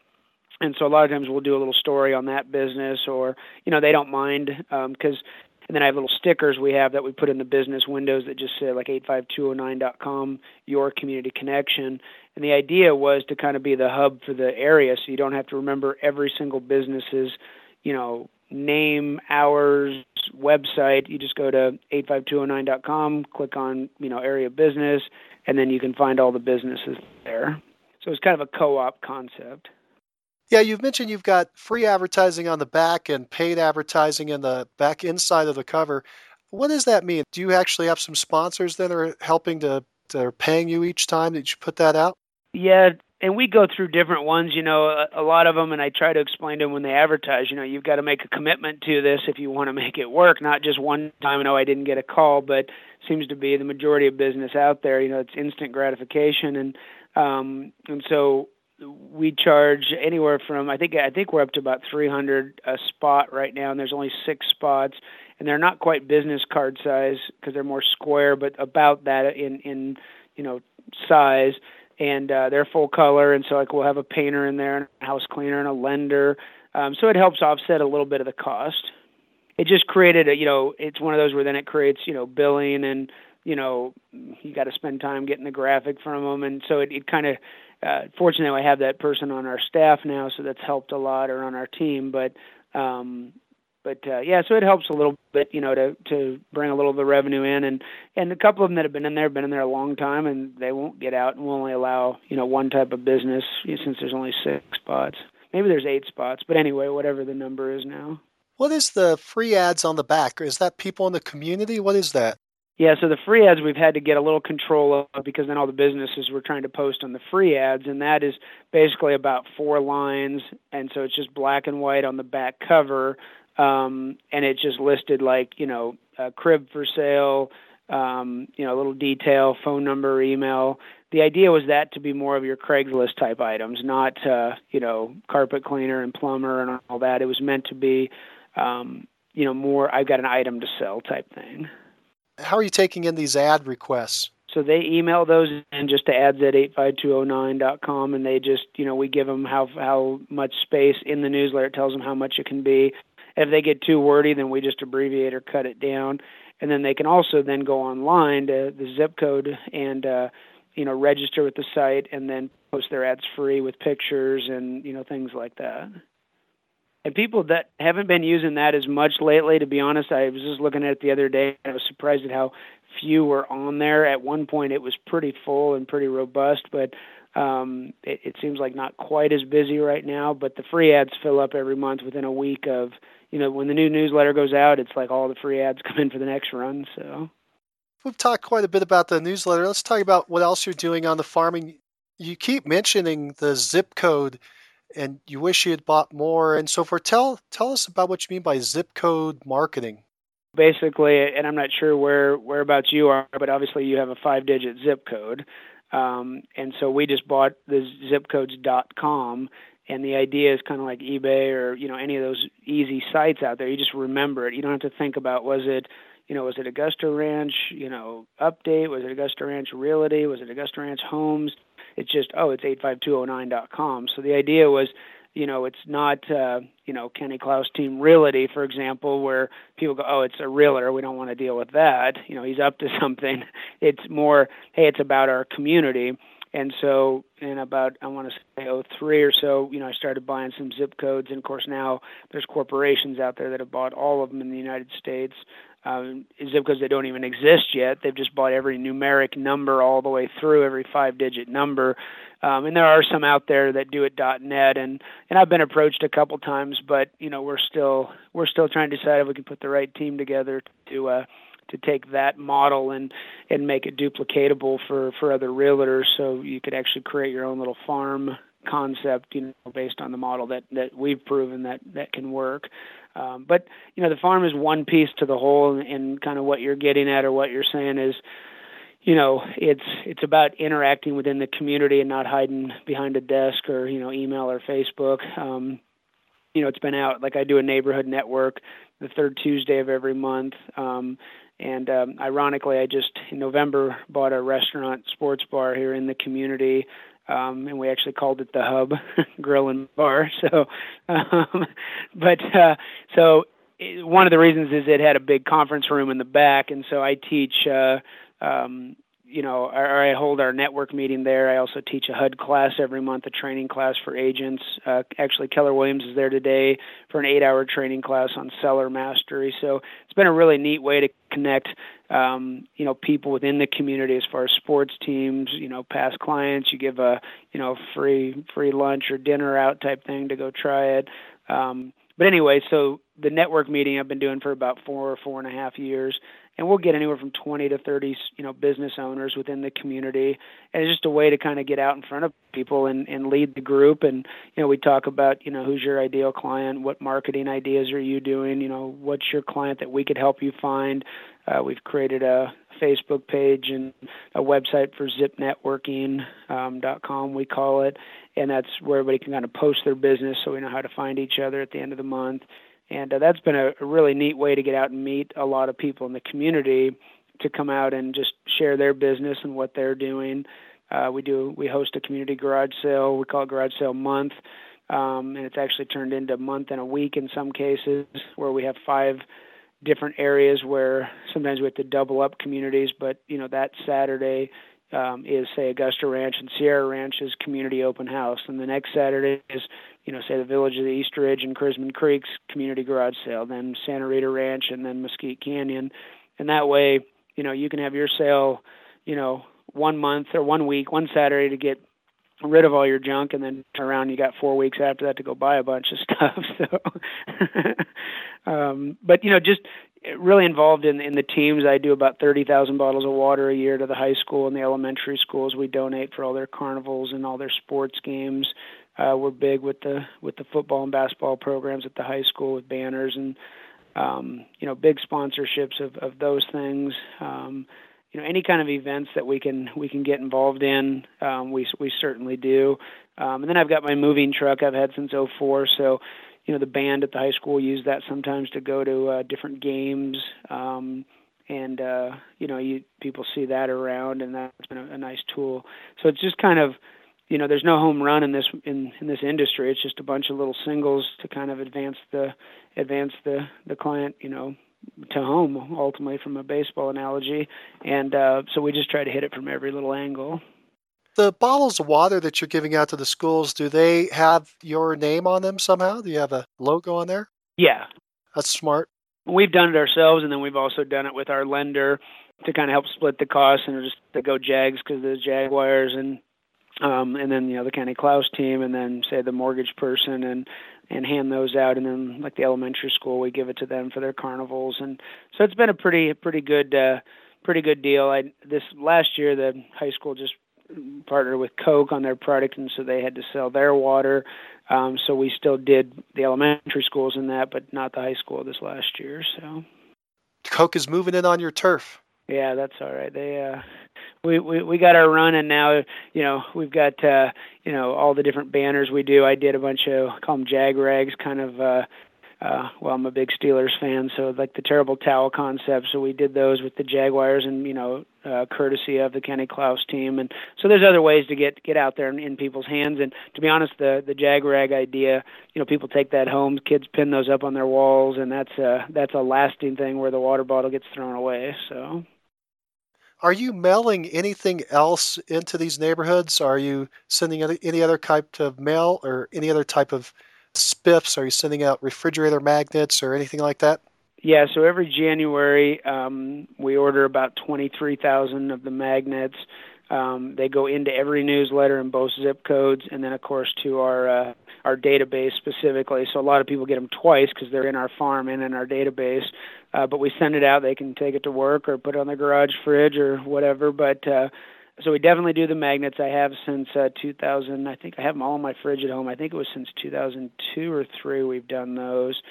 And so a lot of times we'll do a little story on that business or you know they don't mind because um, and then I have little stickers we have that we put in the business windows that just say like 85209.com your community connection. And the idea was to kind of be the hub for the area so you don't have to remember every single business's you know name, hours, website. You just go to 85209.com, click on, you know, area business, and then you can find all the businesses there. So it's kind of a co-op concept. Yeah, you've mentioned you've got free advertising on the back and paid advertising in the back inside of the cover. What does that mean? Do you actually have some sponsors that are helping to that are paying you each time that you put that out? Yeah, and we go through different ones, you know, a, a lot of them, and I try to explain to them when they advertise, you know, you've got to make a commitment to this if you want to make it work, not just one time, no, I didn't get a call, but seems to be the majority of business out there, you know, it's instant gratification, and um, and so we charge anywhere from I think I think we're up to about 300 a spot right now, and there's only six spots, and they're not quite business card size because they're more square, but about that in in you know size and uh, they're full color, and so like we'll have a painter in there, and a house cleaner, and a lender. Um, so it helps offset a little bit of the cost. It just created a, you know, it's one of those where then it creates, you know, billing and, you know, you got to spend time getting the graphic from them, and so it, it kind of. Uh, fortunately, I have that person on our staff now, so that's helped a lot, or on our team. But um, but uh, yeah, so it helps a little bit, you know, to to bring a little of the revenue in, and and a couple of them that have been in there have been in there a long time, and they won't get out, and we'll only allow you know one type of business since there's only six spots. Maybe there's eight spots, but anyway, whatever the number is now. What is the free ads on the back? Is that people in the community? What is that? Yeah, so the free ads we've had to get a little control of because then all the businesses were trying to post on the free ads, and that is basically about four lines, and so it's just black and white on the back cover um, and it just listed like you know a crib for sale, um, you know a little detail, phone number, email. The idea was that to be more of your Craigslist type items, not uh, you know carpet cleaner and plumber and all that. It was meant to be um, you know more I've got an item to sell type thing. How are you taking in these ad requests? So they email those in just to ads at 85209.com, and they just, you know, we give them how how much space in the newsletter. It tells them how much it can be. If they get too wordy, then we just abbreviate or cut it down. And then they can also then go online to the zip code and uh, you know register with the site and then post their ads free with pictures and you know things like that. And people that haven't been using that as much lately, to be honest, I was just looking at it the other day and I was surprised at how few were on there. At one point, it was pretty full and pretty robust, but um, it, it seems like not quite as busy right now. But the free ads fill up every month within a week of you know, when the new newsletter goes out, it's like all the free ads *laughs* come in for the next run. So we've talked quite a bit about the newsletter. Let's talk about what else you're doing on the farming. You keep mentioning the zip code, and you wish you had bought more and so forth. Tell tell us about what you mean by zip code marketing. Basically, and I'm not sure where whereabouts you are, but obviously you have a five-digit zip code. Um, and so we just bought the zipcodes.com and the idea is kind of like eBay or you know any of those easy sites out there. You just remember it. You don't have to think about was it you know was it Augusta Ranch you know update was it Augusta Ranch Realty was it Augusta Ranch Homes. It's just oh it's eight five two oh nine dot com. So the idea was you know it's not uh, you know Kenny Klaus Team Realty for example where people go oh it's a realtor we don't want to deal with that you know he's up to *laughs* something. It's more hey it's about our community and so in about I want to say oh three or so, you know, I started buying some zip codes, and of course now there's corporations out there that have bought all of them in the United States. Um, zip codes that don't even exist yet. They've just bought every numeric number all the way through, every five-digit number. Um, and there are some out there that do it dot .net, and and I've been approached a couple times, but you know we're still we're still trying to decide if we can put the right team together to uh, to take that model and and make it duplicatable for for other realtors, so you could actually create your own little farm concept, you know, based on the model that that we've proven that that can work. Um, but you know, the farm is one piece to the whole, and, and kind of what you're getting at or what you're saying is, you know, it's it's about interacting within the community and not hiding behind a desk or you know email or Facebook. Um, you know, it's been out like I do a neighborhood network the third Tuesday of every month. Um, and um, ironically, I just in November bought a restaurant sports bar here in the community, um, and we actually called it the Hub *laughs* Grill and Bar. *laughs* So, um, but uh, so it, one of the reasons is it had a big conference room in the back, and so I teach. Uh, um, you know, or I hold our network meeting there. I also teach a HUD class every month, a training class for agents. Uh, actually, Keller Williams is there today for an eight-hour training class on seller mastery. So it's been a really neat way to connect, um, you know, people within the community as far as sports teams, you know, past clients. You give a, you know, free free lunch or dinner out type thing to go try it. Um, but anyway, so the network meeting I've been doing for about four or four and a half years and we'll get anywhere from 20 to 30 you know business owners within the community. And it's just a way to kind of get out in front of people and and lead the group. And you know we talk about you know who's your ideal client what marketing ideas are you doing you know what's your client that we could help you find. Uh, we've created a Facebook page and a website for zipnetworking.com, um, we call it, and that's where everybody can kind of post their business so we know how to find each other at the end of the month and uh, that's been a, really neat way to get out and meet a lot of people in the community to come out and just share their business and what they're doing. Uh, we do we host a community garage sale. We call it Garage Sale Month, um, and it's actually turned into month and a week in some cases, where we have five different areas where sometimes we have to double up communities. But you know that Saturday um, is say Augusta Ranch and Sierra Ranch's community open house, and the next Saturday is you know, say the Village of the East Ridge and Crismon Creek's community garage sale, then Santa Rita Ranch, and then Mesquite Canyon, and that way, you know, you can have your sale, you know, one month or one week, one Saturday to get rid of all your junk, and then turn around. You got four weeks after that to go buy a bunch of *laughs* stuff. So, *laughs* um, but you know, just really involved in in the teams. I do about thirty thousand bottles of water a year to the high school and the elementary schools. We donate for all their carnivals and all their sports games uh, we're big with the with the football and basketball programs at the high school with banners and um, you know big sponsorships of, of those things. Um, you know any kind of events that we can we can get involved in, um, we we certainly do. Um, and then I've got my moving truck I've had since '04, so you know the band at the high school use that sometimes to go to uh, different games. Um, and uh, you know, you people see that around, and that's been a, a nice tool. So it's just kind of you know, there's no home run in this in in this industry. It's just a bunch of little singles to kind of advance the advance the the client, you know, to home ultimately from a baseball analogy. And uh, so we just try to hit it from every little angle. The bottles of water that you're giving out to the schools, do they have your name on them somehow? Do you have a logo on there? Yeah. That's smart. We've done it ourselves, and then we've also done it with our lender to kind of help split the cost and just to go Jags because the Jaguars and um, and then you know the Kenny Klaus team, and then say the mortgage person, and and hand those out, and then like the elementary school, we give it to them for their carnivals, and so it's been a pretty pretty good uh, pretty good deal. I this last year the high school just partnered with Coke on their product, and so they had to sell their water. Um, so we still did the elementary schools in that, but not the high school this last year. So Coke is moving in on your turf. Yeah, that's all right. They uh we, we we got our run and now you know we've got uh you know all the different banners we do i did a bunch of call them jag rags kind of uh uh well i'm a big steelers fan so like the terrible towel concept so we did those with the jaguars and you know uh courtesy of the kenny klaus team. And so there's other ways to get get out there in, in people's hands. And to be honest the the jag rag idea you know people take that home kids pin those up on their walls and that's a that's a lasting thing where the water bottle gets thrown away so. Are you mailing anything else into these neighborhoods? Are you sending any other type of mail or any other type of spiffs? Are you sending out refrigerator magnets or anything like that? Yeah, so every January um, we order about 23,000 of the magnets. Um, they go into every newsletter in both zip codes, and then of course to our uh, our database specifically. So a lot of people get them twice because they're in our farm and in our database. Uh, but we send it out; they can take it to work or put it on their garage fridge or whatever. But uh, so we definitely do the magnets. I have since uh, 2000. I think I have them all in my fridge at home. I think it was since 2002 or three we've done those.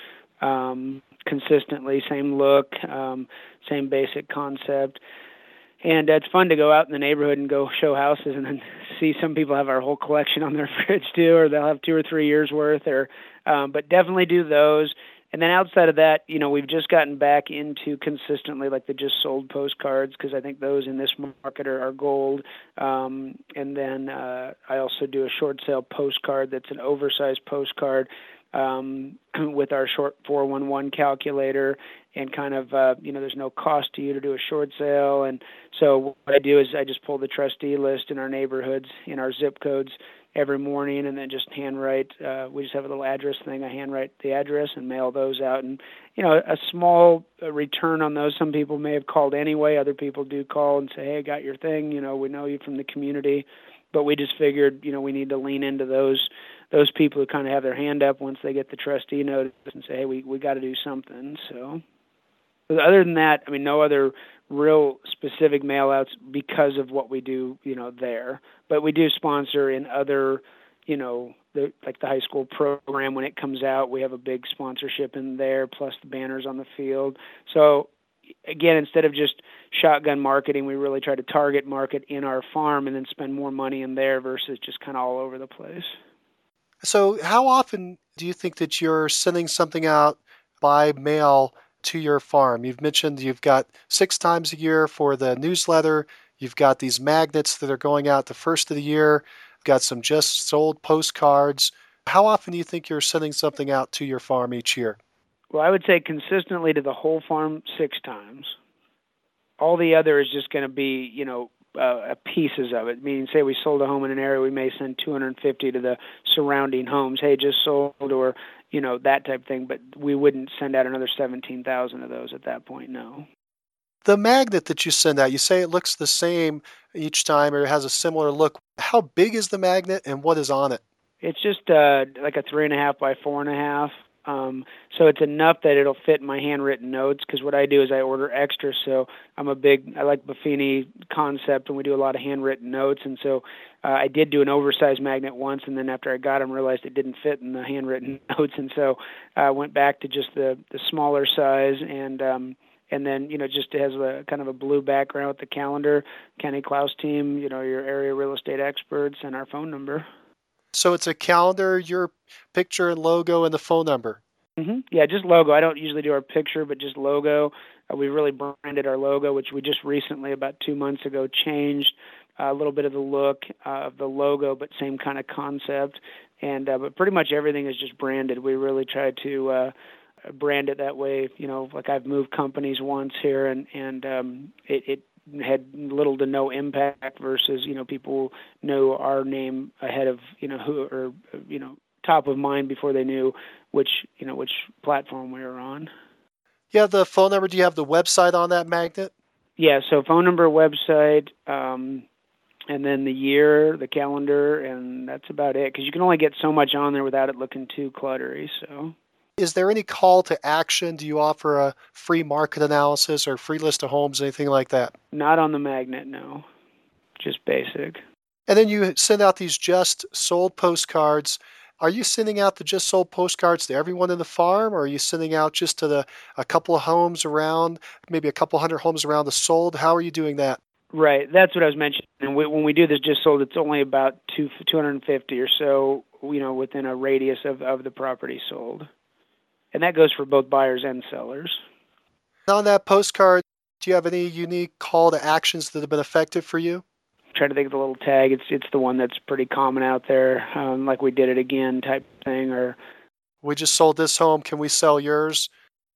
Um, consistently, same look, um, same basic concept and it's fun to go out in the neighborhood and go show houses and then *laughs* see some people have our whole collection on their *laughs* fridge too or they'll have two or three years worth or um but definitely do those and then outside of that you know we've just gotten back into consistently like the just sold postcards because i think those in this market are, are gold. Um and then uh i also do a short sale postcard that's an oversized postcard um, *clears throat* with our short 411 calculator and kind of uh, you know there's no cost to you to do a short sale. And so what I do is I just pull the trustee list in our neighborhoods in our zip codes every morning and then just handwrite uh, we just have a little address thing. I handwrite the address and mail those out. And you know a small uh, return on those some people may have called anyway. Other people do call and say hey I got your thing. You know we know you from the community. But we just figured you know we need to lean into those those people who kind of have their hand up once they get the trustee notice and say, hey, we we got to do something. So, but other than that, I mean, no other real specific mailouts because of what we do, you know, there. But we do sponsor in other, you know, the, like the high school program when it comes out. We have a big sponsorship in there, plus the banners on the field. So again, instead of just shotgun marketing, we really try to target market in our farm and then spend more money in there versus just kind of all over the place. So, how often do you think that you're sending something out by mail to your farm? You've mentioned you've got six times a year for the newsletter. You've got these magnets that are going out the first of the year. You've got some just sold postcards. How often do you think you're sending something out to your farm each year? Well, I would say consistently to the whole farm six times. All the other is just going to be, you know, uh, pieces of it. Meaning, say we sold a home in an area, we may send 250 to the surrounding homes. Hey, just sold, or you know that type of thing. But we wouldn't send out another 17,000 of those at that point. No. The magnet that you send out, you say it looks the same each time, or it has a similar look. How big is the magnet, and what is on it? It's just uh, like a three and a half by four and a half. Um, so it's enough that it'll fit my handwritten notes because what I do is I order extra. So I'm a big, I like Buffini concept and we do a lot of handwritten notes. And so uh, I did do an oversized magnet once and then after I got them realized it didn't fit in the handwritten *laughs* notes. And so I uh, went back to just the, the smaller size and, um, and then you know just has a kind of a blue background with the calendar kenny klaus team you know your area real estate experts and our phone number so it's a calendar, your picture and logo, and the phone number. Mm-hmm. Yeah, just logo. I don't usually do our picture, but just logo. Uh, we really branded our logo, which we just recently, about two months ago, changed uh, a little bit of the look uh, of the logo, but same kind of concept. And uh, but pretty much everything is just branded. We really try to uh, brand it that way. You know, like I've moved companies once here, and and um, it, it had little to no impact versus you know people know our name ahead of you know who or you know top of mind before they knew which you know which platform we were on. Yeah, the phone number. Do you have the website on that magnet? Yeah, so phone number, website, um, and then the year, the calendar, and that's about it. Because you can only get so much on there without it looking too cluttery. So. Is there any call to action? Do you offer a free market analysis or free list of homes, anything like that? Not on the magnet, no. Just basic. And then you send out these just sold postcards. Are you sending out the just sold postcards to everyone in the farm, or are you sending out just to the a couple of homes around, maybe a couple hundred homes around the sold? How are you doing that? Right, that's what I was mentioning. And when we do this just sold, it's only about two 250 or so, you know, within a radius of of the property sold and that goes for both buyers and sellers. On that postcard, do you have any unique call to actions that have been effective for you? Trying to think of the little tag. It's it's the one that's pretty common out there, um, like we did it again type thing, or we just sold this home. Can we sell yours?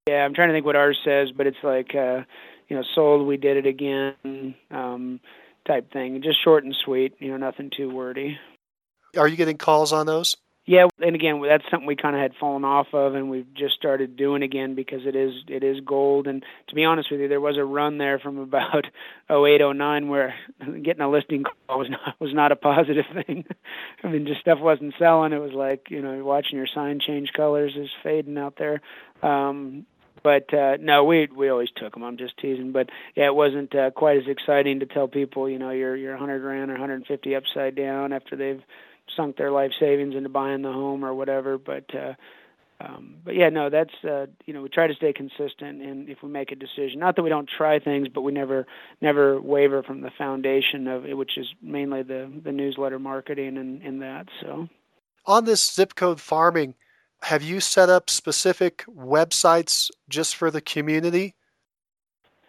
Yeah, I'm trying to think what ours says, but it's like, uh, you know, sold, we did it again, um, type thing. Just short and sweet, you know, nothing too wordy. Are you getting calls on those? Yeah, and again, that's something we kind of had fallen off of, and we've just started doing again because it is it is gold. And to be honest with you, there was a run there from about *laughs* 08, 09 where *laughs* getting a listing call was not was not a positive *laughs* thing. I mean, just stuff wasn't selling. It was like you know watching your sign change colors is fading out there. Um, but uh no we we always took them i'm just teasing but yeah it wasn't uh, quite as exciting to tell people you know you're you're 100 grand or 150 upside down after they've sunk their life savings into buying the home or whatever. But uh, um, but yeah, no, that's uh, you know we try to stay consistent, and if we make a decision, not that we don't try things, but we never never waver from the foundation of it, which is mainly the the newsletter marketing and, and that. So on this zip code farming, have you set up specific websites just for the community?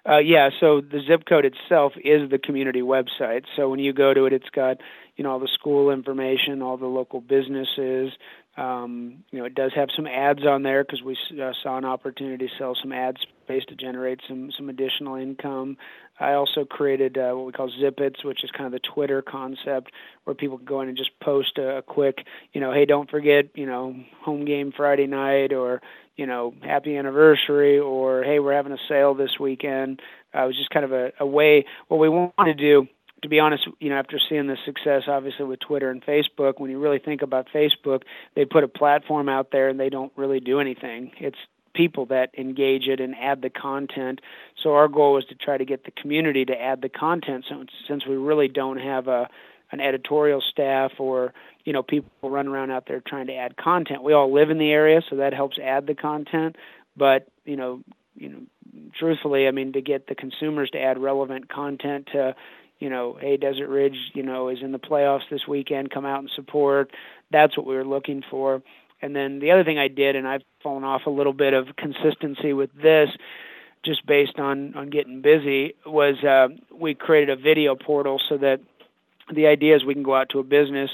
Uh, yeah, so the zip code itself is the community website. So when you go to it, it's got you know all the school information, all the local businesses. Um, you know, it does have some ads on there because we uh, saw an opportunity to sell some ad space to generate some some additional income. I also created uh, what we call Zippets, which is kind of the Twitter concept where people can go in and just post a, a quick, you know, hey, don't forget, you know, home game Friday night, or you know, happy anniversary, or hey, we're having a sale this weekend. Uh, it was just kind of a, a way. What we want to do to be honest, you know, after seeing the success, obviously with Twitter and Facebook, when you really think about Facebook, they put a platform out there and they don't really do anything. It's people that engage it and add the content. So our goal was to try to get the community to add the content. So since we really don't have a an editorial staff or you know people run around out there trying to add content, we all live in the area, so that helps add the content. But you know, you know, truthfully, I mean, to get the consumers to add relevant content to you know, hey, Desert Ridge, you know, is in the playoffs this weekend. Come out and support. That's what we were looking for. And then the other thing I did, and I've fallen off a little bit of consistency with this, just based on on getting busy, was uh, we created a video portal so that the idea is we can go out to a business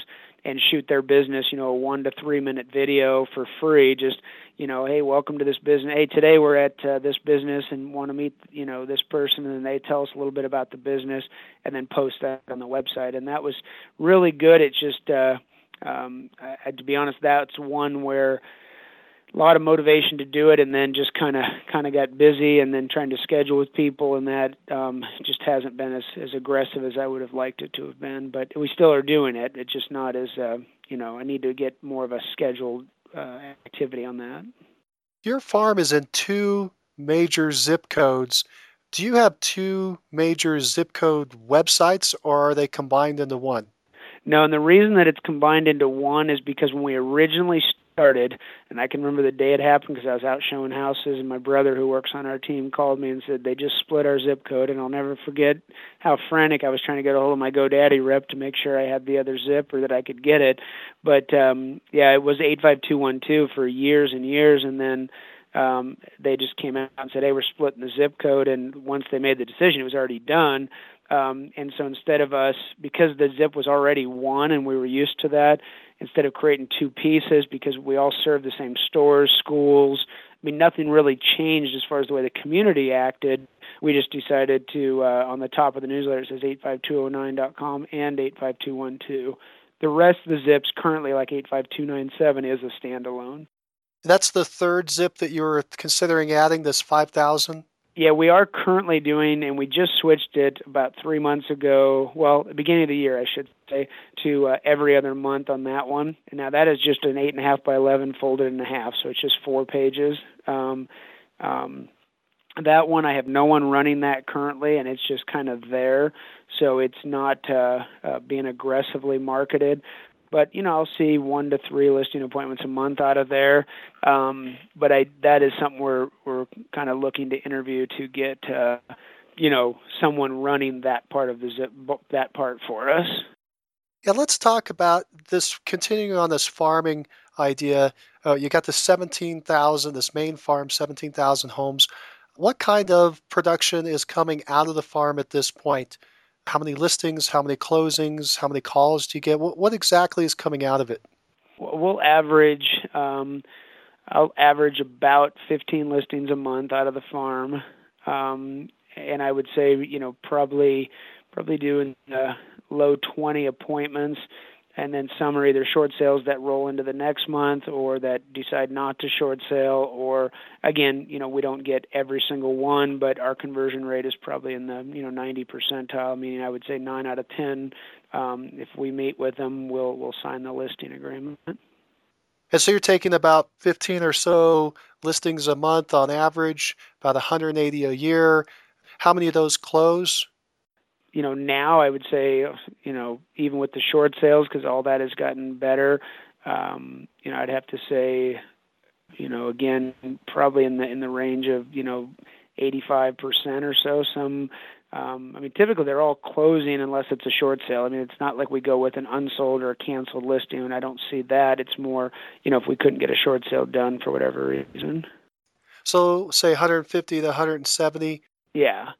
and shoot their business, you know, a one to three minute video for free. Just, you know, hey, welcome to this business. Hey, today we're at uh, this business and want to meet, you know, this person, and they tell us a little bit about the business, and then post that on the website. And that was really good. It's just, uh, um, I, to be honest, that's one where a lot of motivation to do it and then just kind of kind of got busy and then trying to schedule with people and that um just hasn't been as as aggressive as I would have liked it to have been. But we still are doing it. It's just not as uh you know I need to get more of a scheduled uh, activity on that. Your farm is in two major zip codes. Do you have two major zip code websites or are they combined into one? No and the reason that it's combined into one is because when we originally started. And I can remember the day it happened because I was out showing houses, and my brother, who works on our team, called me and said they just split our zip code. And I'll never forget how frantic I was trying to get a hold of my GoDaddy rep to make sure I had the other zip or that I could get it. But um, yeah, it was 85212 for years and years, and then um, they just came out and said, "Hey, we're splitting the zip code." And once they made the decision, it was already done. Um, and so instead of us, because the zip was already one and we were used to that, instead of creating two pieces, because we all serve the same stores, schools, I mean, nothing really changed as far as the way the community acted. We just decided to, uh, on the top of the newsletter, it says 85209.com and 85212. The rest of the zips currently, like 85297, is a standalone. That's the third zip that you were considering adding, this 5000? Yeah, we are currently doing, and we just switched it about three months ago. Well, the beginning of the year, I should say, to uh, every other month on that one. And now that is just an eight and a half by eleven folded in half, so it's just four pages. Um, um, that one, I have no one running that currently, and it's just kind of there, so it's not uh, uh, being aggressively marketed but you know I'll see one to three listing appointments a month out of there. Um, but I that is something we're we're kind of looking to interview to get uh, you know someone running that part of the zip, that part for us. Yeah, let's talk about this. Continuing on this farming idea, uh, you got the seventeen thousand, this main farm, seventeen thousand homes. What kind of production is coming out of the farm at this point? How many listings? How many closings? How many calls do you get? What, what exactly is coming out of it? We'll average. Um, I'll average about 15 listings a month out of the farm, um, and I would say you know probably probably doing uh, low 20 appointments and then some are either short sales that roll into the next month or that decide not to short sale or again you know we don't get every single one but our conversion rate is probably in the you know 90 percentile meaning i would say 9 out of 10 um, if we meet with them we'll we'll sign the listing agreement. And so you're taking about 15 or so listings a month on average about 180 a year. How many of those close you know now I would say you know even with the short sales because all that has gotten better. Um, you know I'd have to say you know again probably in the in the range of you know 85% or so. Some um, I mean, typically they're all closing unless it's a short sale. I mean, it's not like we go with an unsold or a canceled listing, and I don't see that. It's more, you know, if we couldn't get a short sale done for whatever reason. So, say 150 to 170. Yeah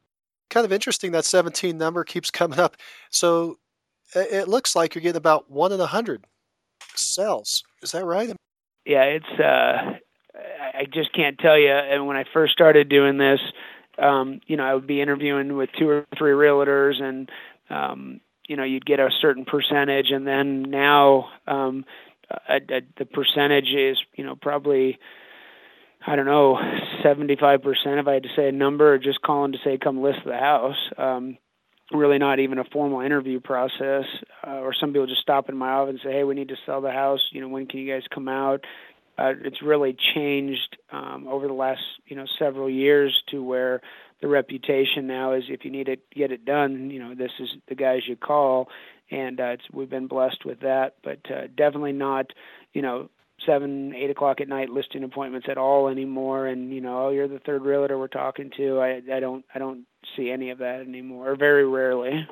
kind of interesting that 17 number keeps *laughs* coming up. So it looks like you're getting about one in a hundred sells. Is that right? Yeah, it's. Uh, I just can't tell you. And when I first started doing this, um, you know, I would be interviewing with two or three realtors, and um, you know, you'd get a certain percentage, and then now um, a, a, the percentage is, you know, probably I don't know, 75% if I had to say a number, or just calling to say, come list the house. Um, really not even a formal interview process. Uh, or some people just stop in my office and say, hey, we need to sell the house. You know, when can you guys come out? Uh, it's really changed um, over the last, you know, several years to where the reputation now is if you need to get it done, you know, this is the guys you call, and uh, it's, we've been blessed with that. But uh, definitely not, you know, seven, eight o'clock at night listing appointments at all anymore. And you know, oh, you're the third realtor we're talking to. I, I don't, I don't see any of that anymore, or very rarely.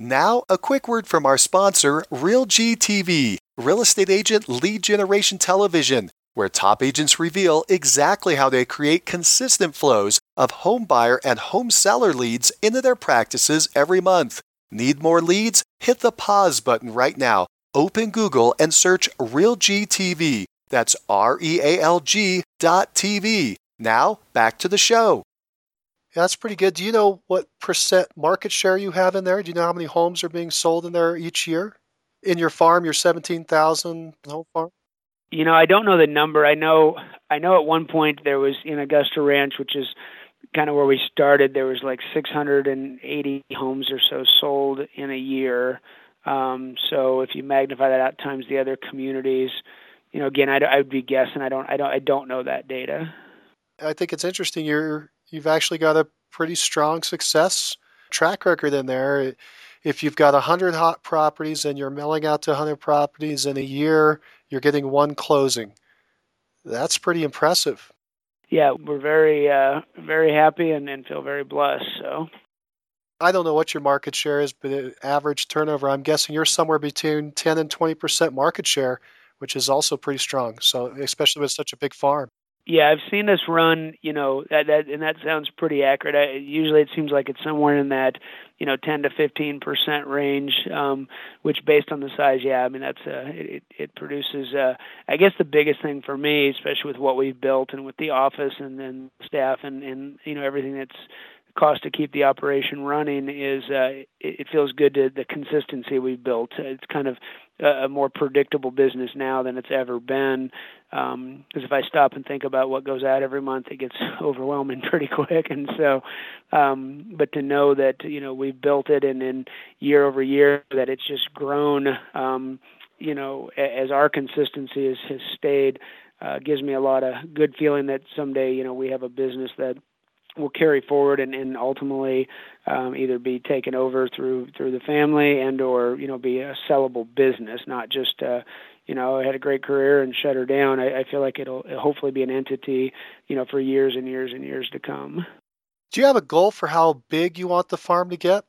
Now, a quick word from our sponsor, RealG TV, real estate agent lead generation television, where top agents reveal exactly how they create consistent flows of home buyer and home seller leads into their practices every month. Need more leads? Hit the pause button right now Open Google and search RealG TV. That's R E A L G dot TV. Now, back to the show. Yeah, that's pretty good. Do you know what percent market share you have in there? Do you know how many homes are being sold in there each year? In your farm, your 17,000 home farm? You know, I don't know the number. I know I know at one point there was in Augusta Ranch, which is kind of where we started, there was like 680 homes or so sold in a year. Um, so if you magnify that out times the other communities, you know, again, I, I would be guessing. I don't, I don't, I don't know that data. I think it's interesting. You're, you've actually got a pretty strong success track record in there. If you've got 100 hot properties and you're mailing out to 100 properties in a year, you're getting one closing. That's pretty impressive. Yeah, we're very, uh, very happy and, and feel very blessed. So I don't know what your market share is, but average turnover, I'm guessing you're somewhere between 10 and 20% market share, which is also pretty strong. So, especially with such a big farm. Yeah, I've seen this run, you know, that, that and that sounds pretty accurate. I, usually it seems like it's somewhere in that, you know, 10 to 15% range, um, which based on the size, yeah, I mean, that's, uh, it, it produces, uh, I guess the biggest thing for me, especially with what we've built and with the office and then staff and, and, you know, everything that's cost to keep the operation running is uh, it, feels good to the consistency we've built. It's kind of a, more predictable business now than it's ever been. Because um, if I stop and think about what goes out every month, it gets *laughs* overwhelming pretty quick. And so, um, but to know that you know we've built it and in year over year that it's just grown. Um, you know, as our consistency has, has stayed, uh, gives me a lot of good feeling that someday, you know, we have a business that will carry forward and, and ultimately um, either be taken over through through the family and or you know be a sellable business, not just uh, you know I had a great career and shut her down. I, I feel like it'll, it'll hopefully be an entity you know for years and years and years to come. Do you have a goal for how big you want the farm to get?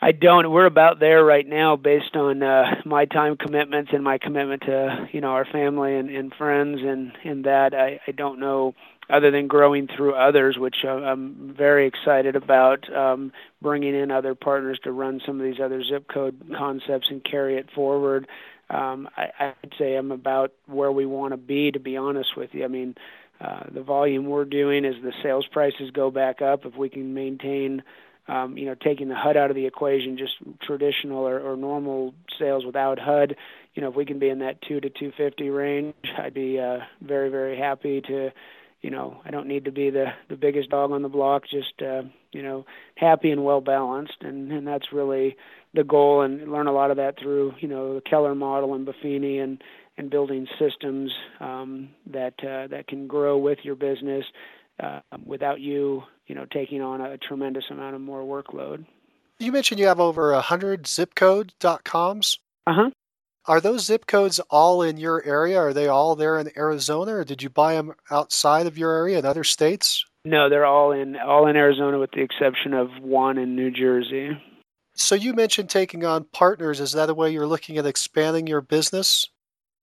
I don't. We're about there right now, based on uh, my time commitments and my commitment to you know our family and, and friends, and and that I, I don't know other than growing through others, which I'm very excited about um, bringing in other partners to run some of these other zip code concepts and carry it forward. Um, I, I'd say I'm about where we want to be, to be honest with you. I mean, uh, the volume we're doing as the sales prices go back up. If we can maintain um, you know, taking the HUD out of the equation, just traditional or, or normal sales without HUD, you know, if we can be in that two to 250 range, I'd be uh, very, very happy to, you know, I don't need to be the the biggest dog on the block, just uh, you know, happy and well balanced, and and that's really the goal, and learn a lot of that through you know the Keller model and Buffini and and building systems um, that uh, that can grow with your business uh, without you you know taking on a tremendous amount of more workload. You mentioned you have over a hundred zip code dot coms. Uh huh. Are those zip codes all in your area? Are they all there in Arizona, or did you buy them outside of your area in other states? No, they're all in all in Arizona, with the exception of one in New Jersey. So you mentioned taking on partners. Is that a way you're looking at expanding your business?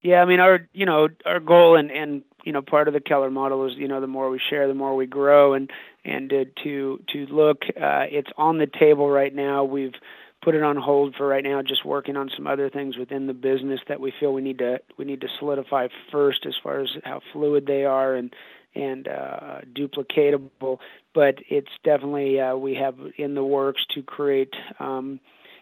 Yeah, I mean our you know our goal and and you know part of the Keller model is you know the more we share, the more we grow, and and to to, to look, uh, it's on the table right now. We've put it on hold for right now, just working on some other things within the business that we feel we need to we need to solidify first as far as how fluid they are and and uh, duplicatable. But it's definitely uh, we have in the works to create. Um,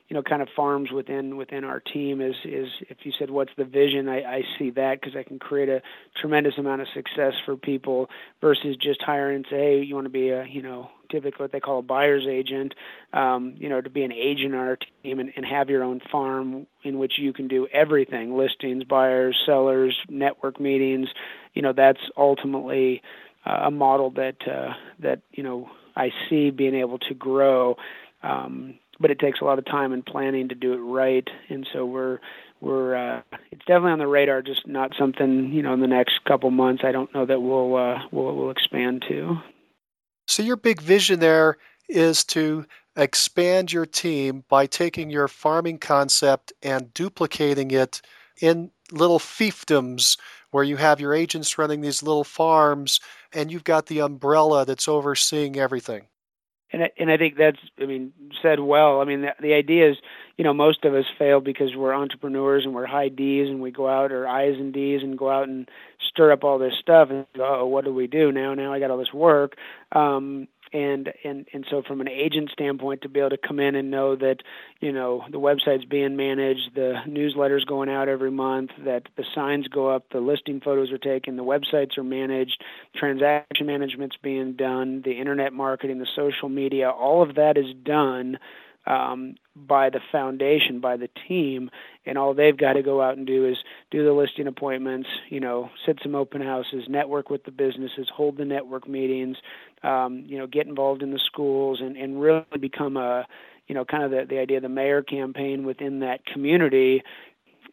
you know, kind of farms within within our team is is if you said what's the vision, I, I see that because I can create a tremendous amount of success for people versus just hiring and say, hey, you want to be a you know typically what they call a buyer's agent, um, you know, to be an agent on our team and, and have your own farm in which you can do everything listings, buyers, sellers, network meetings. You know, that's ultimately uh, a model that, uh, that, you know, I see being able to grow. Um, but it takes a lot of time and planning to do it right. And so we're, we're uh, it's definitely on the radar, just not something you know in the next couple months. I don't know that we'll uh, we'll, we'll expand to. So, your big vision there is to expand your team by taking your farming concept and duplicating it in little fiefdoms where you have your agents running these little farms and you've got the umbrella that's overseeing everything. And I, and I think that's I mean said well. I mean the, the idea is you know most of us fail because we're entrepreneurs and we're high D's and we go out or I's and D's and go out and stir up all this stuff and oh what do we do now now I got all this work um and and and so from an agent standpoint to be able to come in and know that you know the website's being managed the newsletters going out every month that the signs go up the listing photos are taken the websites are managed transaction management's being done the internet marketing the social media all of that is done um, by the foundation, by the team, and all they've got to go out and do is do the listing appointments, you know, sit some open houses, network with the businesses, hold the network meetings, um, you know, get involved in the schools, and and really become a, you know, kind of the the idea of the mayor campaign within that community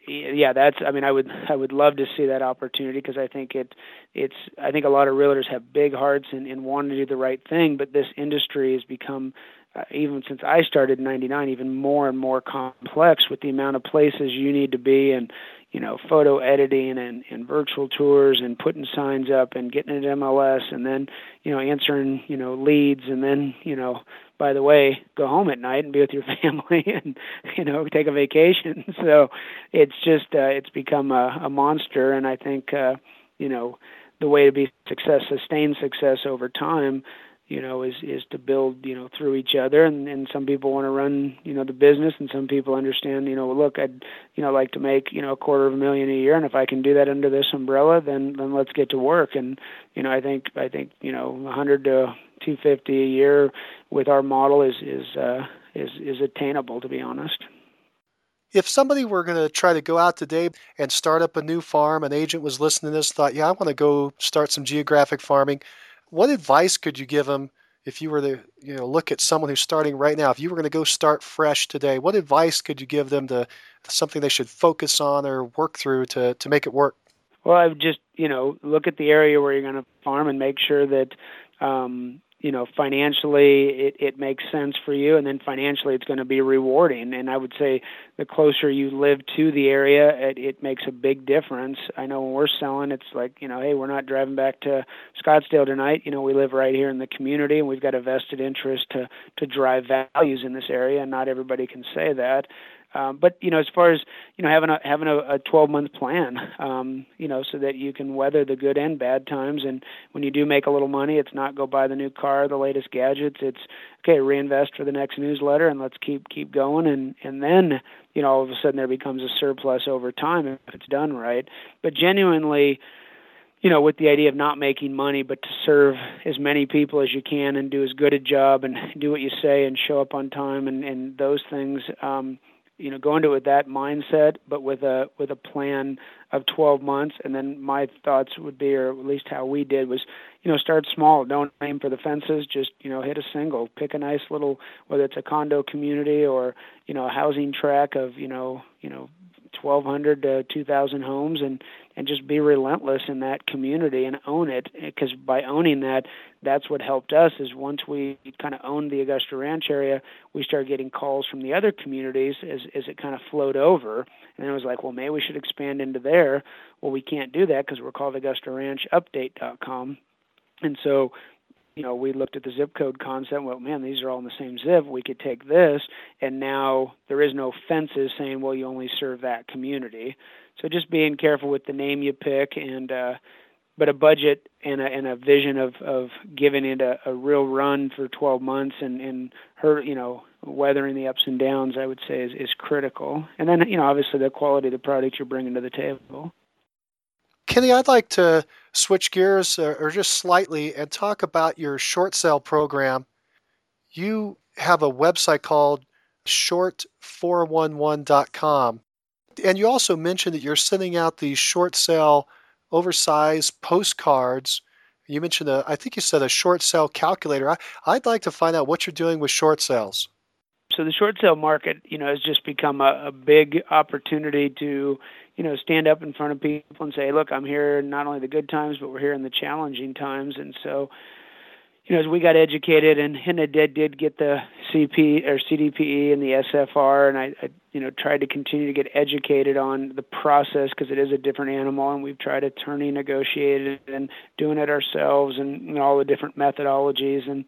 yeah, that's. I mean, I would I would love to see that opportunity because I think it it's. I think a lot of realtors have big hearts and, and want to do the right thing, but this industry has become uh, even since I started in '99, even more and more complex with the amount of places you need to be and you know photo editing and, and virtual tours and putting signs up and getting it MLS and then you know answering you know leads and then you know by the way go home at night and be with your *laughs* family and you know take a vacation. *laughs* So it's just uh, it's become a, a monster. And I think uh, you know the way to be success sustain success over time you know, is is to build, you know, through each other. And, and some people want to run, you know, the business, and some people understand, you know, look, I'd, you know, like to make, you know, a quarter of a million a year, and if I can do that under this umbrella, then then let's get to work. And you know, I think I think you know, 100 to 250 a year with our model is is uh, is is attainable, to be honest. If somebody were going to try to go out today and start up a new farm, an agent was listening to this, thought, yeah, I want to go start some geographic farming what advice could you give them if you were to you know look at someone who's starting right now? If you were going to go start fresh today, what advice could you give them to something they should focus on or work through to to make it work? Well, I would just you know look at the area where you're going to farm and make sure that um, you know financially it, it makes sense for you and then financially it's going to be rewarding. And i would say the closer you live to the area it, it makes a big difference. I know when we're selling it's like you know hey we're not driving back to scottsdale tonight. You know we live right here in the community and we've got a vested interest to to drive values in this area and not everybody can say that Um, but you know, as far as you know, having a having a, a 12 month plan, um, you know, so that you can weather the good and bad times. And when you do make a little money, it's not go buy the new car, the latest gadgets. It's okay, reinvest for the next newsletter, and let's keep keep going. And and then you know, all of a sudden there becomes a surplus over time if it's done right. But genuinely you know, with the idea of not making money, but to serve as many people as you can and do as good a job and do what you say and show up on time and, and those things. Um, you know, go into it with that mindset, but with a with a plan of 12 months. And then my thoughts would be, or at least how we did, was, you know, start small. Don't aim for the fences. Just you know, hit a single. Pick a nice little, whether it's a condo community or you know, a housing track of you know, you know, 1,200 to 2,000 homes, and and just be relentless in that community and own it. Because by owning that, that's what helped us. Is once we kind of owned the Augusta Ranch area, we started getting calls from the other communities as as it kind of flowed over, and it was like, well, maybe we should expand into there. Well, we can't do that because we're called Augusta Ranch Update.com. And so you know, we looked at the zip code concept. Well, man, these are all in the same zip. We could take this, and now there is no fences saying, well, you only serve that community. So just being careful with the name you pick, and uh, but a budget and a and a vision of of giving it a, a real run for 12 months and and her, you know, weathering the ups and downs, I would say is is critical. And then you know, obviously the quality of the product you're bringing to the table. Kenny, I'd like to switch gears uh, or just slightly and talk about your short sale program. You have a website called short411.com. And you also mentioned that you're sending out these short sale oversized postcards. You mentioned, a, I think you said a short sale calculator. I, I'd like to find out what you're doing with short sales. So the short sale market, you know, has just become a, a big opportunity to you know, stand up in front of people and say, look, I'm here not only the good times, but we're here in the challenging times. And so, you know, as we got educated and Henna did did get the CP or CDPE and the SFR, and I, I you know tried to continue to get educated on the process because it is a different animal, and we've tried attorney negotiated and doing it ourselves and you know, all the different methodologies and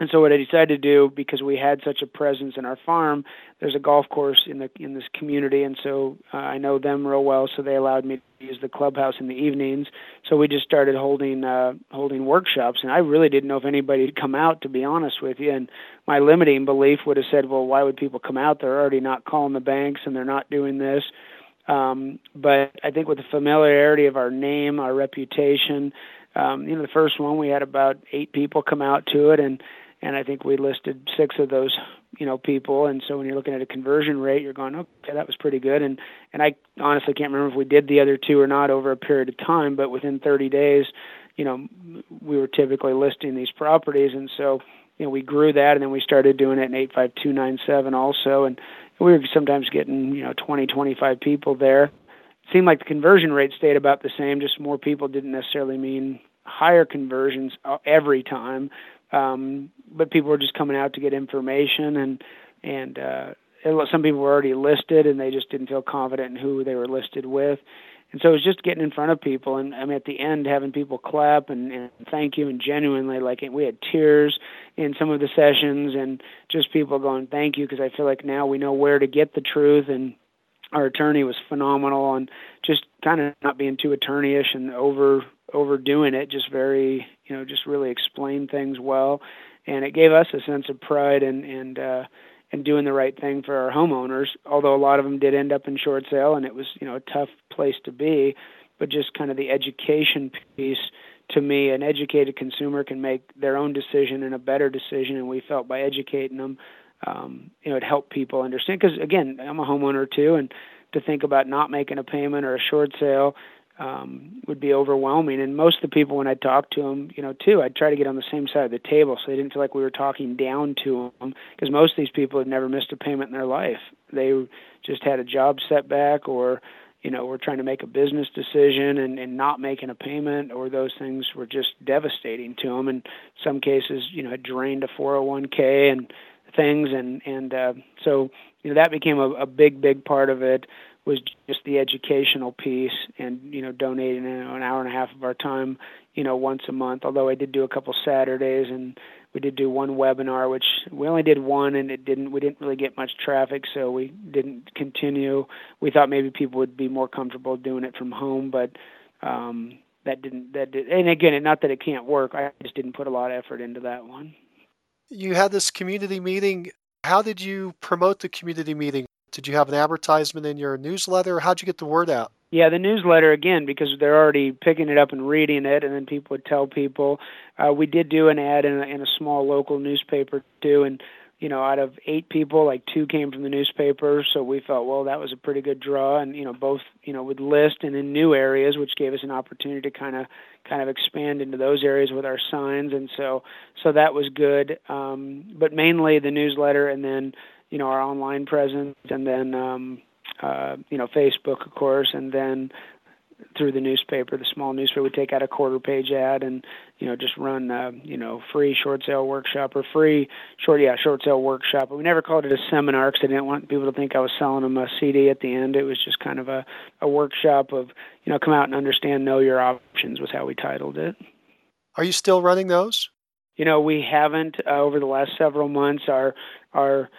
and so what I decided to do, because we had such a presence in our farm, there's a golf course in the in this community, and so uh, I know them real well. So they allowed me to use the clubhouse in the evenings. So we just started holding uh, holding workshops, and I really didn't know if anybody would come out, to be honest with you. And my limiting belief would have said, well, why would people come out? They're already not calling the banks, and they're not doing this. Um, but I think with the familiarity of our name, our reputation, um, you know, the first one we had about eight people come out to it, and and I think we listed six of those, you know, people. And so when you're looking at a conversion rate, you're going, okay, that was pretty good. And and I honestly can't remember if we did the other two or not over a period of time, but within 30 days, you know, we were typically listing these properties, and so you know we grew that, and then we started doing it in 85297 also, and we were sometimes getting you know 20, 25 people there. It seemed like the conversion rate stayed about the same, just more people didn't necessarily mean higher conversions uh, every time um, but people were just coming out to get information and and uh, some people were already listed and they just didn't feel confident in who they were listed with. And so it was just getting in front of people and i mean at the end having people clap and, and thank you and genuinely like we had tears in some of the sessions and just people going thank you because i feel like now we know where to get the truth and our attorney was phenomenal on just kind of not being too attorneyish and over overdoing it, just very, you know, just really explain things well, and it gave us a sense of pride and and uh, and doing the right thing for our homeowners. Although a lot of them did end up in short sale, and it was you know a tough place to be, but just kind of the education piece. To me, an educated consumer can make their own decision and a better decision, and we felt by educating them, um, you know, it helped people understand. Because again, I'm a homeowner too, and to think about not making a payment or a short sale um, would be overwhelming. And most of the people, when I talked to them, you know, too, I'd try to get on the same side of the table so they didn't feel like we were talking down to them. Because most of these people had never missed a payment in their life. They just had a job setback, or you know, were trying to make a business decision and, and not making a payment, or those things were just devastating to them. And some cases, you know, had drained a 401k and things, and and uh, so you know that became a, a big, big part of it was just the educational piece and you know donating an hour and a half of our time you know once a month. Although i did do a couple saturdays and we did do one webinar which we only did one and it didn't we didn't really get much traffic so we didn't continue. We thought maybe people would be more comfortable doing it from home but um that didn't that did and again not that it can't work. I just didn't put a lot of effort into that one. You had this community meeting. How did you promote the community meeting did you have an advertisement in your newsletter? How'd you get the word out? Yeah, the newsletter again because they're already picking it up and reading it, and then people would tell people. Uh, we did do an ad in a, in a small local newspaper too, and you know, out of eight people, like two came from the newspaper, so we felt well that was a pretty good draw, and you know, both you know would list and in new areas, which gave us an opportunity to kind of kind of expand into those areas with our signs, and so so that was good. Um, but mainly the newsletter, and then you know our online presence, and then um, uh, you know Facebook, of course, and then through the newspaper, the small newspaper, we take out a quarter page ad and you know just run uh, you know free short sale workshop or free short yeah short sale workshop. But we never called it a seminar because I didn't want people to think I was selling them a CD at the end. It was just kind of a a workshop of you know come out and understand, know your options was how we titled it. Are you still running those? You know we haven't uh, over the last several months. Our our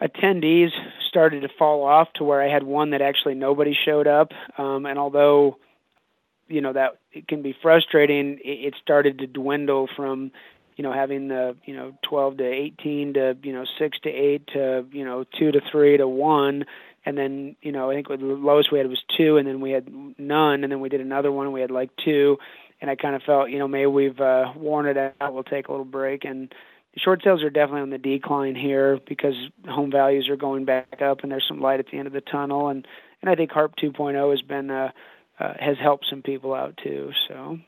attendees started to fall off to where I had one that actually nobody showed up. Um, and although, you know, that it can be frustrating, it, it started to dwindle from, you know, having the, you know, 12 to 18 to, you know, 6 to 8 to, you know, 2 to 3 to 1. And then, you know, I think the lowest we had was 2, and then we had none. And then we did another one, we had like 2. And I kind of felt, you know, maybe we've uh, worn it out. We'll take a little break. And, short sales are definitely on the decline here because home values are going back up and there's some light at the end of the tunnel. And and I think HARP 2.0 has been uh, uh, has helped some people out too so.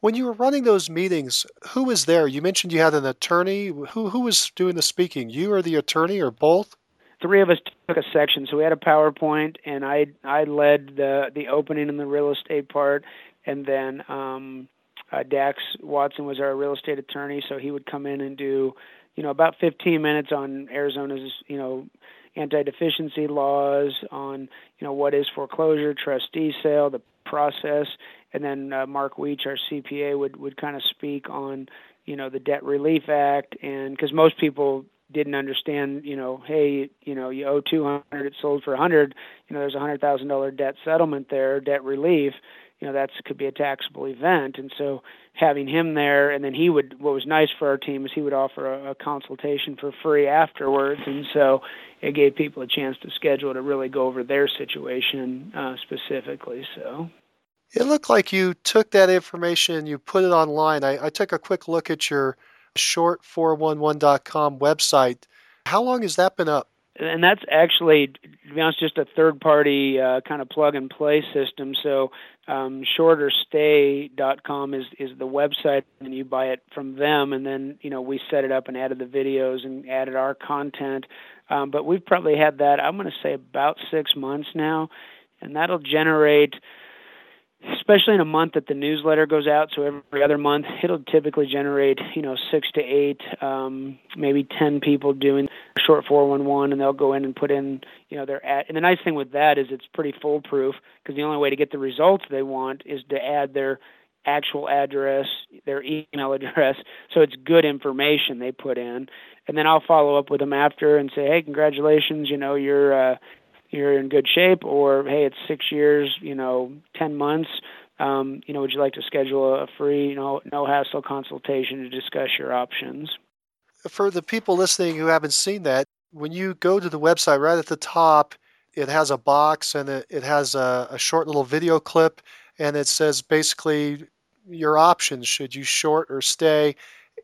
When you were running those meetings who was there? You mentioned you had an attorney. Who who was doing the speaking? You or the attorney or both? Three of us took a section. So we had a powerpoint and i i led the the opening and the real estate part. And then um uh, Dax Watson was our real estate attorney, so he would come in and do, you know, about 15 minutes on Arizona's, you know, anti-deficiency laws, on, you know, what is foreclosure, trustee sale, the process, and then uh, Mark Weech, our CPA, would would kind of speak on, you know, the Debt Relief Act, and because most people didn't understand, you know, hey, you know, you owe 200, it's sold for 100, you know, there's a hundred thousand dollar debt settlement there, debt relief you know that's could be a taxable event. And so having him there and then he would what was nice for our team is he would offer a, a consultation for free afterwards. And so it gave people a chance to schedule to really go over their situation uh, specifically so. It looked like you took that information you put it online. I, I took a quick look at your short411.com website. How long has that been up and that's actually, to be honest, just a third-party uh, kind of plug-and-play system. So, um, shortorstay.com is is the website, and you buy it from them, and then you know we set it up and added the videos and added our content. Um, but we've probably had that I'm going to say about six months now, and that'll generate especially in a month that the newsletter goes out so every other month it'll typically generate you know six to eight um, maybe ten people doing short 411 and they'll go in and put in you know their ad. And the nice thing with that is it's pretty foolproof because the only way to get the results they want is to add their actual address their email address *laughs* so it's good information they put in. And then i'll follow up with them after and say hey congratulations you know you're uh you're in good shape, or hey, it's six years, you know, ten months. Um, you know, would you like to schedule a free, you know, no hassle consultation to discuss your options? For the people listening who haven't seen that, when you go to the website, right at the top, it has a box and it, it has a, a short little video clip, and it says basically your options should you short or stay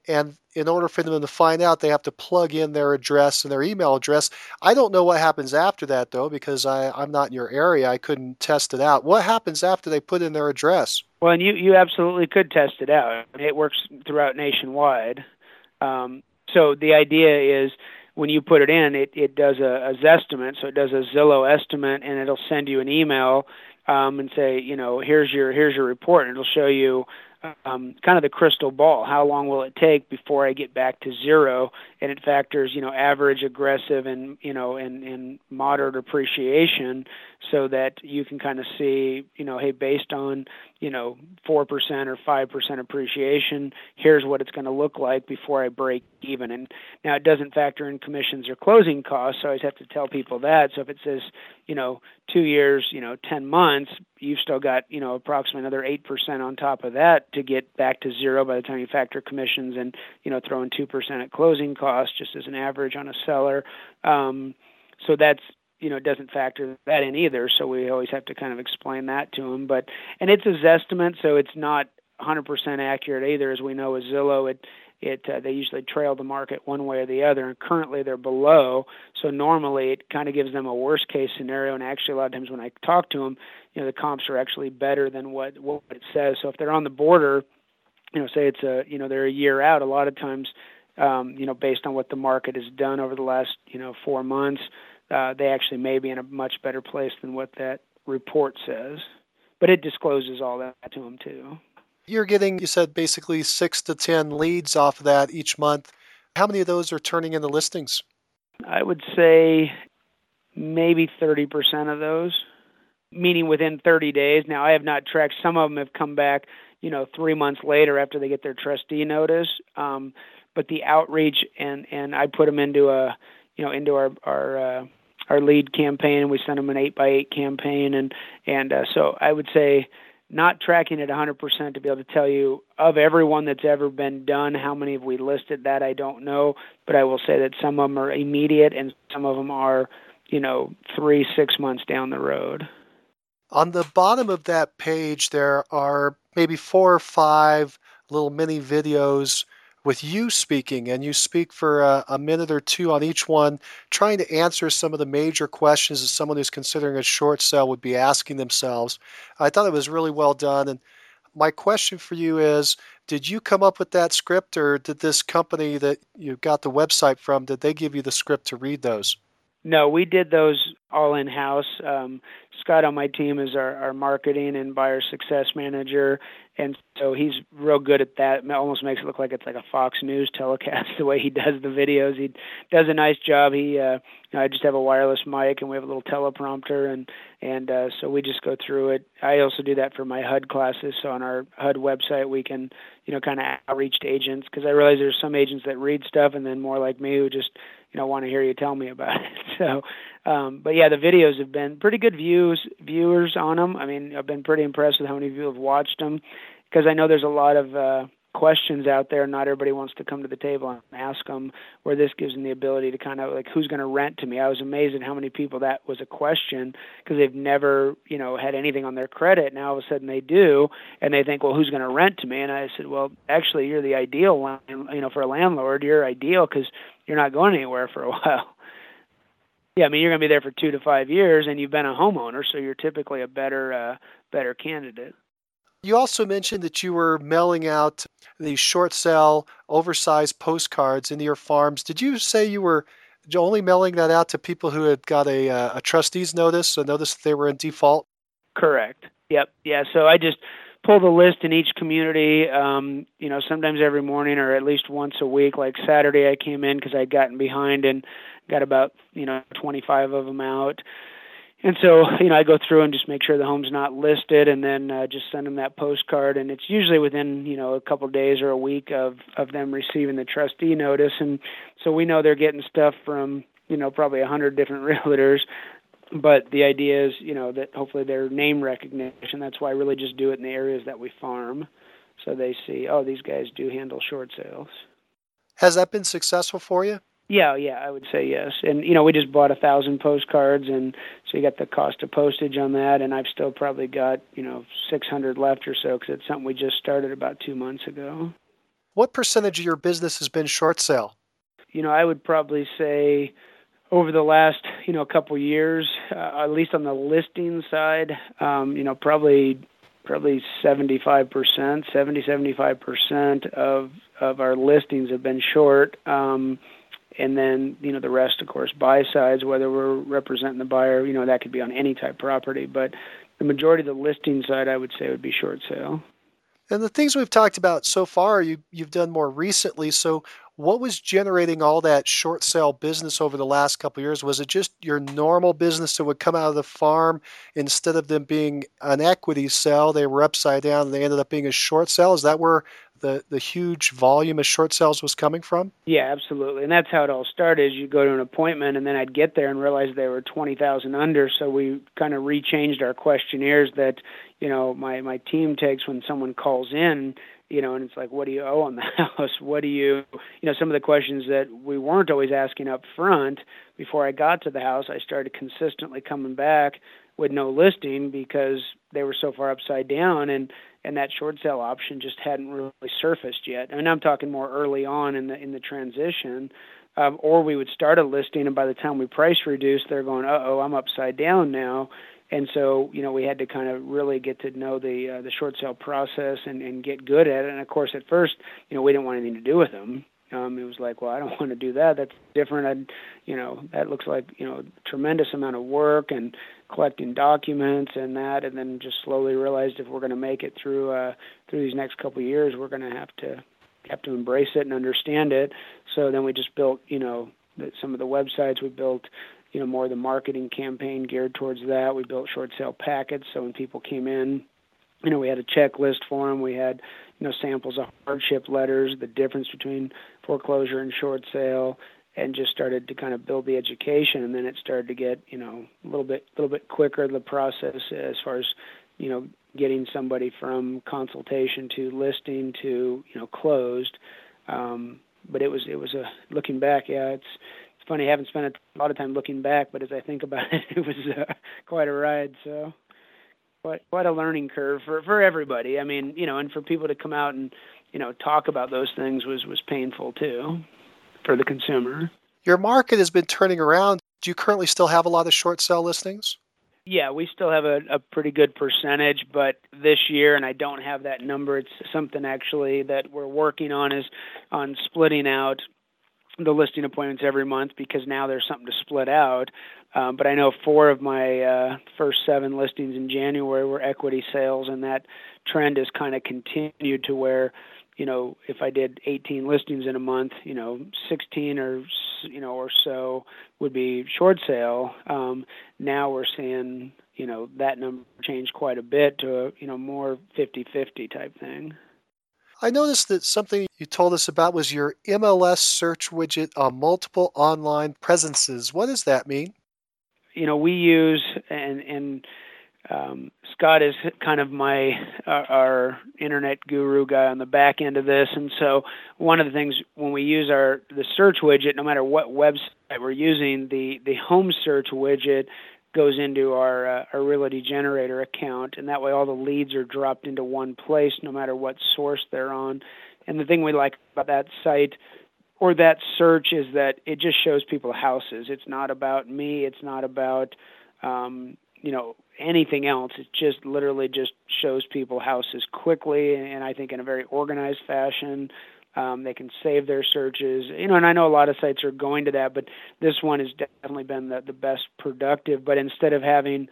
and in order for them to find out, they have to plug in their address and their email address. I don't know what happens after that though, because I, I'm not in your area. I couldn't test it out. What happens after they put in their address? Well, and you you absolutely could test it out. It works throughout nationwide. Um, so the idea is when you put it in, it, it does a, a Zestimate, so it does a Zillow estimate, and it'll send you an email um, and say, you know, here's your here's your report, and it'll show you um, kind of the crystal ball. How long will it take before I get back to zero? And it factors, you know, average, aggressive, and you know, and and moderate appreciation, so that you can kind of see, you know, hey, based on you know four percent or five percent appreciation, here's what it's going to look like before I break even. And now it doesn't factor in commissions or closing costs, so I always have to tell people that. So if it says, you know, two years, you know, ten months, you've still got you know approximately another eight percent on top of that to get back to zero by the time you factor commissions and you know throw in two percent at closing costs just as an average on a seller. Um, so that's you know it doesn't factor that in either. So we always have to kind of explain that to them. But and it's a estimate, so it's not 100% accurate either. As we know with Zillow, it it uh, they usually trail the market one way or the other and currently they're below so normally it kind of gives them a worst case scenario and actually a lot of times when i talk to them you know the comps are actually better than what what it says so if they're on the border you know say it's a you know they're a year out a lot of times um you know based on what the market has done over the last you know 4 months uh they actually may be in a much better place than what that report says but it discloses all that to them too you're getting, you said, basically six to 10 leads off of that each month. How many of those are turning into listings? I would say maybe 30% of those, meaning within 30 days. Now, I have not tracked, some of them have come back, you know, three months later after they get their trustee notice. Um, but the outreach and, and I put them into a, you know, into our, our, uh, our lead campaign. And we sent them an eight by eight campaign. And and uh, so I would say not tracking it 100% to be able to tell you of everyone that's ever been done how many have we listed that I don't know. But I will say that some of them are immediate and some of them are you know 3 6 months down the road. On the bottom of that page there are maybe four or five little mini videos with you speaking, and you speak for a, a, minute or two on each one, trying to answer some of the major questions that someone who's considering a short sale would be asking themselves. I thought it was really well done. And my question for you is Did you come up with that script, or did this company that you got the website from, did they give you the script to read those? No, we did those all in house. Um, Scott on my team is our, our marketing and buyer success manager, and so he's real good at that. It almost makes it look like it's like a Fox News telecast *laughs* the way he does the videos. He does a nice job. He, uh, you know, I just have a wireless mic and we have a little teleprompter, and and uh, so we just go through it. I also do that for my HUD classes. So on our HUD website, we can, you know, kind of outreach to agents because I realize there's some agents that read stuff and then more like me who just you know want to hear you tell me about it. *laughs* So, um, but yeah, the videos have been pretty good views viewers on them. I mean, I've been pretty impressed with how many you have watched them because I know there's a lot of uh, questions out there. Not everybody wants to come to the table and ask them. Where this gives them the ability to kind of like, who's going to rent to me? I was amazed at how many people that was a question because they've never, you know, had anything on their credit. Now all of a sudden they do, and they think, well, who's going to rent to me? And I said, well, actually, you're the ideal, you know, for a landlord. You're ideal because you're not going anywhere for a *laughs* while. Yeah, I mean you're going to be there for two to five years, and you've been a homeowner, so you're typically a better uh, better candidate. You also mentioned that you were mailing out these short sale, oversized postcards into your farms. Did you say you were only mailing that out to people who had got a, uh, a trustee's notice, a notice that they were in default? Correct. Yep. Yeah. So I just pull the list in each community. Um, you know, sometimes every morning or at least once a week. Like Saturday, I came in because I'd gotten behind and got about you know 25 of them out and so you know I go through and just make sure the home's not listed, and then uh, just send them that postcard. And it's usually within you know a couple of days or a week of of them receiving the trustee notice, and so we know they're getting stuff from you know probably a hundred different *laughs* realtors. But the idea is you know that hopefully their name recognition. That's why I really just do it in the areas that we farm, so they see oh these guys do handle short sales. Has that been successful for you? Yeah, yeah, I would say yes. And you know, we just bought a thousand postcards, and so you got the cost of postage on that, and I've still probably got you know six hundred left or so because it's something we just started about two months ago. What percentage of your business has been short sale? You know, I would probably say over the last you know couple years, uh, at least on the listing side, um, you know, probably probably 75%, 70 75% of of our listings have been short. Um, and then you know the rest of course buy sides whether we're representing the buyer you know that could be on any type of property but the majority of the listing side i would say would be short sale And the things we've talked about so far, you, you've done more recently. So, what was generating all that short sale business over the last couple years? Was it just your normal business that would come out of the farm instead of them being an equity sale, they were upside down and they ended up being a short sale? Is that where the, the huge volume of short sales was coming from? Yeah, absolutely. And that's how it all started. You go to an appointment and then I'd get there and realize they were 20,000 under, so we kind of rechanged our questionnaires that, you know, my my team takes when someone calls in you know, and it's like, what do you owe on the *laughs* house? What do you, you know, some of the questions that we weren't always asking up front before I got to the house, I started consistently coming back with no listing because they were so far upside down and and that short sale option just hadn't really surfaced yet. And I'm talking more early on in the in the transition. Um, or we would start a listing, and by the time we price reduce, they're going, "Uh oh, I'm upside down now," and so you know we had to kind of really get to know the uh, the short sale process and, and get good at it. And of course, at first, you know, we didn't want anything to do with them. Um, it was like, well, I don't *laughs* want to do that. That's different. I, you know, that looks like you know tremendous amount of work and collecting documents and that, and then just slowly realized if we're going to make it through uh, through these next couple of years, we're going to have to have to embrace it and understand it. So then we just built, you know, some of the websites we built you know more of the marketing campaign geared towards that. We built short sale packets, so when people came in, you know, we had a checklist for them. We had you know samples of hardship letters, the difference between foreclosure and short sale, and just started to kind of build the education. And then it started to get you know a little bit a little bit quicker the process as far as you know getting somebody from consultation to listing to you know closed. Um, but it was it was a looking back, yeah, it's funny. I haven't spent a lot of time looking back, but as I think about *laughs* it, it was uh, quite a ride. So, quite quite a learning curve for for everybody. I mean, you know, and for people to come out and you know talk about those things was was painful too for the consumer. Your market has been turning around. Do you currently still have a lot of short sale listings? Yeah, we still have a, a pretty good percentage, but this year, and I don't have that number. It's something actually that we're working on is on splitting out the listing appointments every month because now there's something to split out. Um, but I know four of my uh, first seven listings in January were equity sales, and that trend has kind of continued to where, you know, if I did 18 listings in a month, you know, 16 or you know or so would be short sale. Um, now we're seeing, you know, that number change quite a bit to a, you know more 50-50 type thing. I noticed that something you told us about was your MLS search widget on multiple online presences. What does that mean? You know, we use and and um, Scott is kind of my our, our internet guru guy on the back end of this, and so one of the things when we use our the search widget, no matter what website we're using, the the home search widget goes into our uh, our Realty Generator account, and that way all the leads are dropped into one place, no matter what source they're on. And the thing we like about that site or that search is that it just shows people houses. It's not about me. It's not about um, you know anything else. It just literally just shows people houses quickly, and I think in a very organized fashion. Um, they can save their searches, you know, and I know a lot of sites are going to that, but this one has definitely been the, the best productive. But instead of having,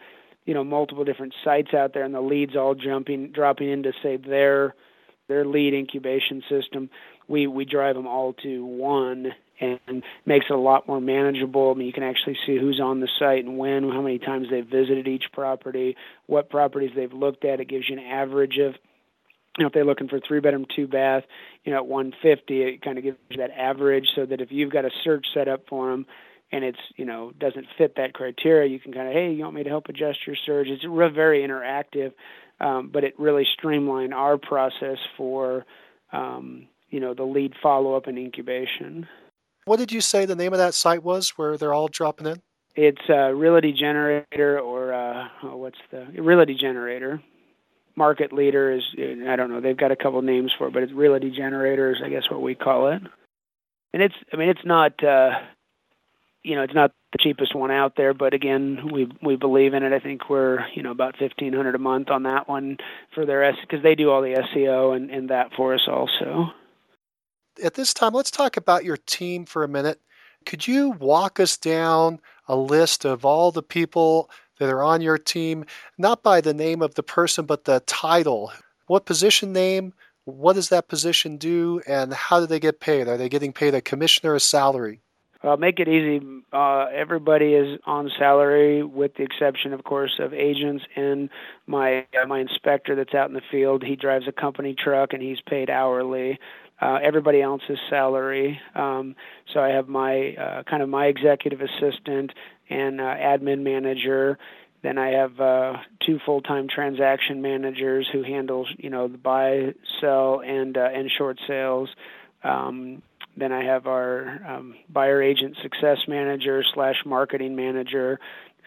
you know, multiple different sites out there and the leads all jumping, dropping into say their their lead incubation system, we we drive them all to one and makes it a lot more manageable. I mean, you can actually see who's on the site and when, how many times they've visited each property, what properties they've looked at. It gives you an average of you know, if they're looking for three bedroom, two bath, you know, at 150, it kind of gives you that average so that if you've got a search set up for them and it's, you know, doesn't fit that criteria, you can kind of, hey, you want me to help adjust your search? It's real, very interactive, um, but it really streamlined our process for, um, you know, the lead follow up and incubation. What did you say the name of that site was where they're all dropping in? It's uh, Realty Generator or uh, oh, what's the Realty Generator market leader is I don't know they've got a couple names for it, but it's realty generators I guess what we call it. And it's I mean it's not uh, you know it's not the cheapest one out there, but again we we believe in it. I think we're you know about fifteen hundred a month on that one for their S because they do all the SEO and and that for us also. At this time, let's talk about your team for a minute. Could you walk us down a list of all the people that are on your team, not by the name of the person, but the title. What position name? What does that position do, and how do they get paid? Are they getting paid a commission or a salary? I'll make it easy. Uh, everybody is on salary, with the exception, of course, of agents and my uh, my inspector that's out in the field. He drives a company truck and he's paid hourly. Uh, everybody else's salary. Um, so I have my uh, kind of my executive assistant and uh, admin manager. Then I have uh, two full-time transaction managers who handle, you know, the buy, sell, and uh, and short sales. Um, then I have our um, buyer agent success manager slash marketing manager,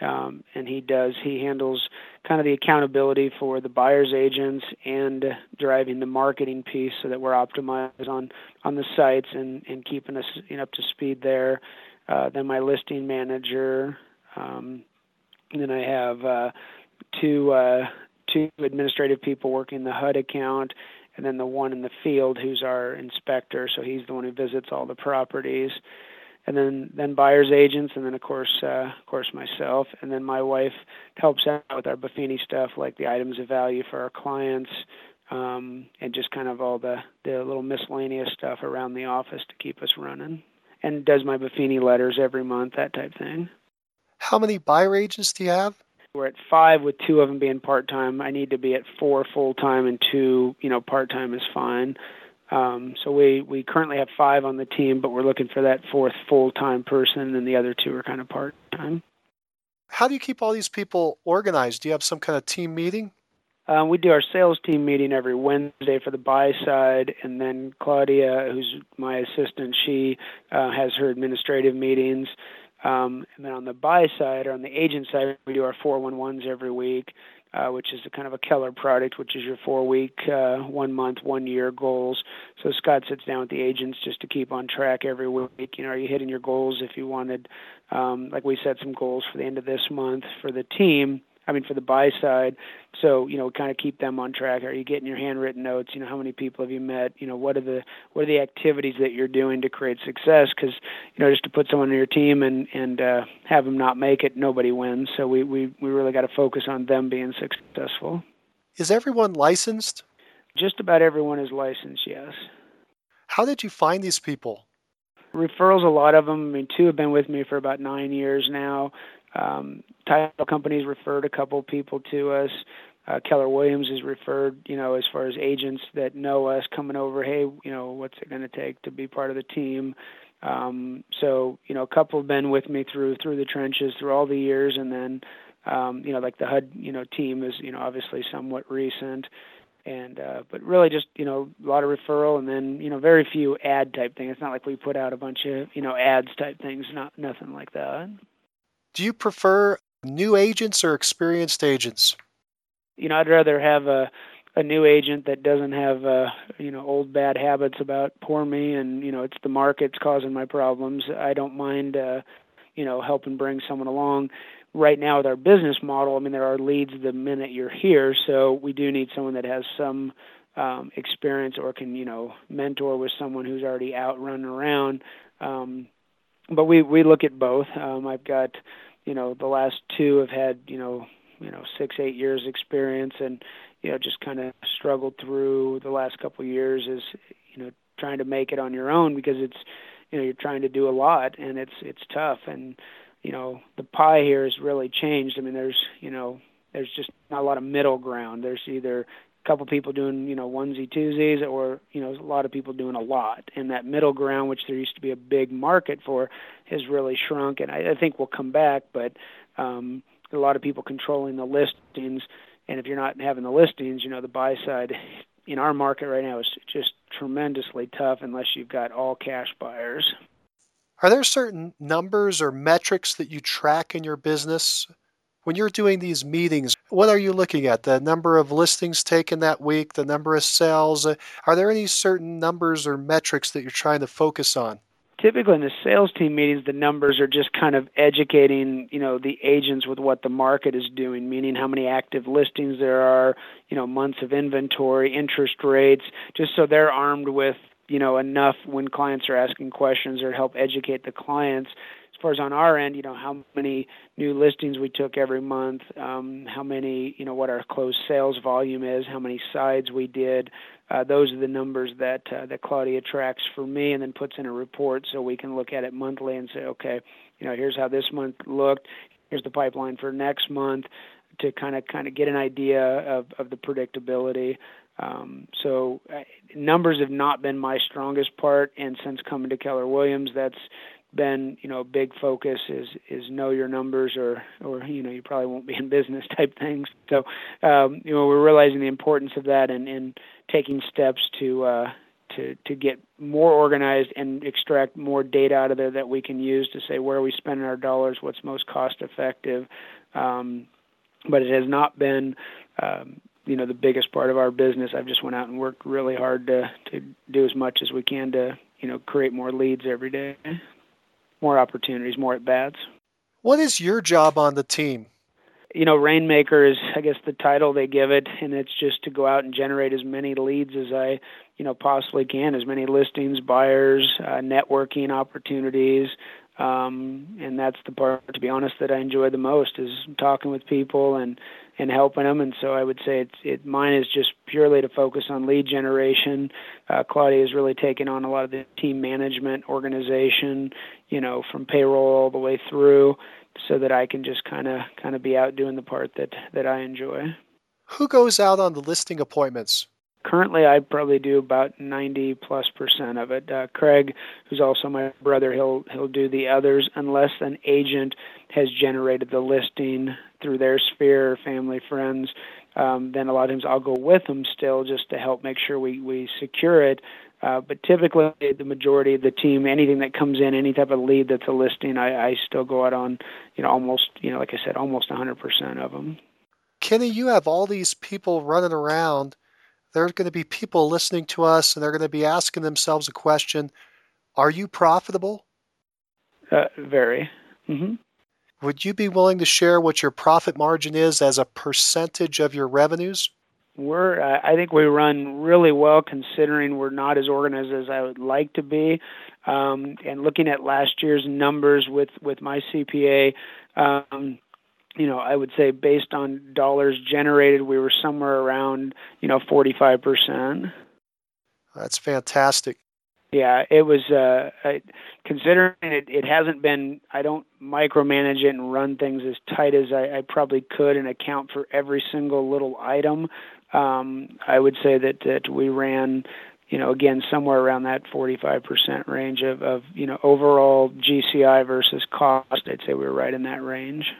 um, and he does he handles kind of the accountability for the buyer's agents and driving the marketing piece so that we're optimized on on the sites and and keeping us you know, up to speed there. Uh, then my listing manager. Um, then I have uh, two uh, two administrative people working the HUD account, and then the one in the field who's our inspector. So he's the one who visits all the properties, and then then buyers agents, and then of course uh, of course myself, and then my wife helps out with our Buffini stuff like the items of value for our clients. Um, and just kind of all the, the little miscellaneous stuff around the office to keep us running, and does my Buffini letters every month, that type thing. How many buyer agents do you have? We're at five with two of them being part time. I need to be at four full time and two, you know, part time is fine. Um, so we we currently have five on the team, but we're looking for that fourth full time person, and the other two are kind of part time. How do you keep all these people organized? Do you have some kind of team meeting? Um, we do our sales team meeting every Wednesday for the buy side, and then Claudia, who's my assistant, she uh, has her administrative meetings. Um, and then on the buy side or on the agent side, we do our 411s every week, uh, which is a kind of a Keller product, which is your four week, uh, one month, one year goals. So Scott sits down with the agents just to keep on track every week. You know, are you hitting your goals? If you wanted, um, like we set some goals for the end of this month for the team I mean, for the buy side. So, you know, kind of keep them on track. Are you getting your handwritten notes? You know, how many people have you met? You know, what are the what are the activities that you're doing to create success? Because, you know, just to put someone on your team and and uh, have them not make it, nobody wins. So we we we really got to focus on them being successful. Is everyone licensed? Just about everyone is licensed. Yes. How did you find these people? Referrals, a lot of them. I mean, two have been with me for about nine years now. Um, title companies referred a couple people to us. Uh, Keller Williams has referred, you know, as far as agents that know us coming over. Hey, you know, what's it going to take to be part of the team? Um, so, you know, a couple have been with me through through the trenches through all the years, and then, um, you know, like the HUD, you know, team is, you know, obviously somewhat recent and uh but really just you know a lot of referral and then you know very few ad type thing it's not like we put out a bunch of you know ads type things not nothing like that do you prefer new agents or experienced agents? You know, I'd rather have a a new agent that doesn't have uh you know old bad habits about poor me and you know it's the market's causing my problems. I don't mind uh you know helping bring someone along. Right now with our business model i mean there are leads the minute you're here so we do need someone that has some um experience or can you know mentor with someone who's already out running around. Um but we we look at both. Um, I've got, you know, the last two have had, you know, you know, six eight years experience, and you know, just kind of struggled through the last couple of years is, you know, trying to make it on your own because it's, you know, you're trying to do a lot and it's it's tough, and you know, the pie here has really changed. I mean, there's, you know, there's just not a lot of middle ground. There's either couple people doing you know onesie twosies or you know a lot of people doing a lot. And that middle ground which there used to be a big market for has really shrunk. And i, I think will come back but um a lot of people controlling the listings. And if you're not having the listings you know the buy side in our market right now is just tremendously tough unless you've got all cash buyers. Are there certain numbers or metrics that you track in your business when you're doing these meetings, what are you looking at? The number of listings taken that week, the number of sales? Are there any certain numbers or metrics that you're trying to focus on? Typically in the sales team meetings, the numbers are just kind of educating, you know, the agents with what the market is doing, meaning how many active listings there are, you know, months of inventory, interest rates, just so they're armed with, you know, enough when clients are asking questions or help educate the clients far as on our end, you know, how many new listings we took every month, um, how many, you know, what our closed sales volume is, how many sides we did. Uh, those are the numbers that uh, that Claudia tracks for me, and then puts in a report so we can look at it monthly and say, okay, you know, here's how this month looked. Here's the pipeline for next month to kind of kind of get an idea of of the predictability. Um, so uh, numbers have not been my strongest part, and since coming to Keller Williams, that's been you know a big focus is is know your numbers or or you know you probably won't be in *laughs* business type things. So um, you know we're realizing the importance of that and and taking steps to uh, to to get more organized and extract more data out of there that we can use to say where are we spending our dollars, what's most cost effective. Um, but it has not been um, you know the biggest part of our business. I've just went out and worked really hard to to do as much as we can to you know create more leads every day, more opportunities, more at bats. What is your job on the team? You know, Rainmaker is I guess the title they give it, and it's just to go out and generate as many leads as I you know possibly can, as many listings, buyers, uh, networking opportunities. Um, and that's the part, to be honest, that I enjoy the most is talking with people and and helping them. And so I would say it's it mine is just purely to focus on lead generation. Uh, Claudia has really taken on a lot of the team management, organization, you know, from payroll all the way through, so that I can just kind of kind of be out doing the part that that I enjoy. Who goes out on the listing appointments? currently I probably do about 90 plus percent of it. Uh, Craig, who's also my brother, he'll he'll do the others unless an agent has generated the listing through their sphere, family, friends. Um, then a lot of times I'll go with them still just to help make sure we we secure it. Uh, but typically, the majority of the team, anything that comes in, any type of lead that's a listing, I, I still go out on, you know, almost, you know, like I said, almost 100% of them. Kenny, you have all these people running around there are going to be people listening to us and they're going to be asking themselves a question Are you profitable? Uh, very. Mm-hmm. Would you be willing to share what your profit margin is as a percentage of your revenues? We're, uh, I think we run really well considering we're not as organized as I would like to be. Um, and looking at last year's numbers with, with my CPA, um, you know, I would say based on dollars generated, we were somewhere around, you know, 45%. That's fantastic. Yeah, it was. Uh, I, considering it, it hasn't been. I don't micromanage it and run things as tight as I, I probably could and account for every single little item. Um, I would say that that we ran, you know, again somewhere around that 45% range of, of you know overall GCI versus cost. I'd say we were right in that range.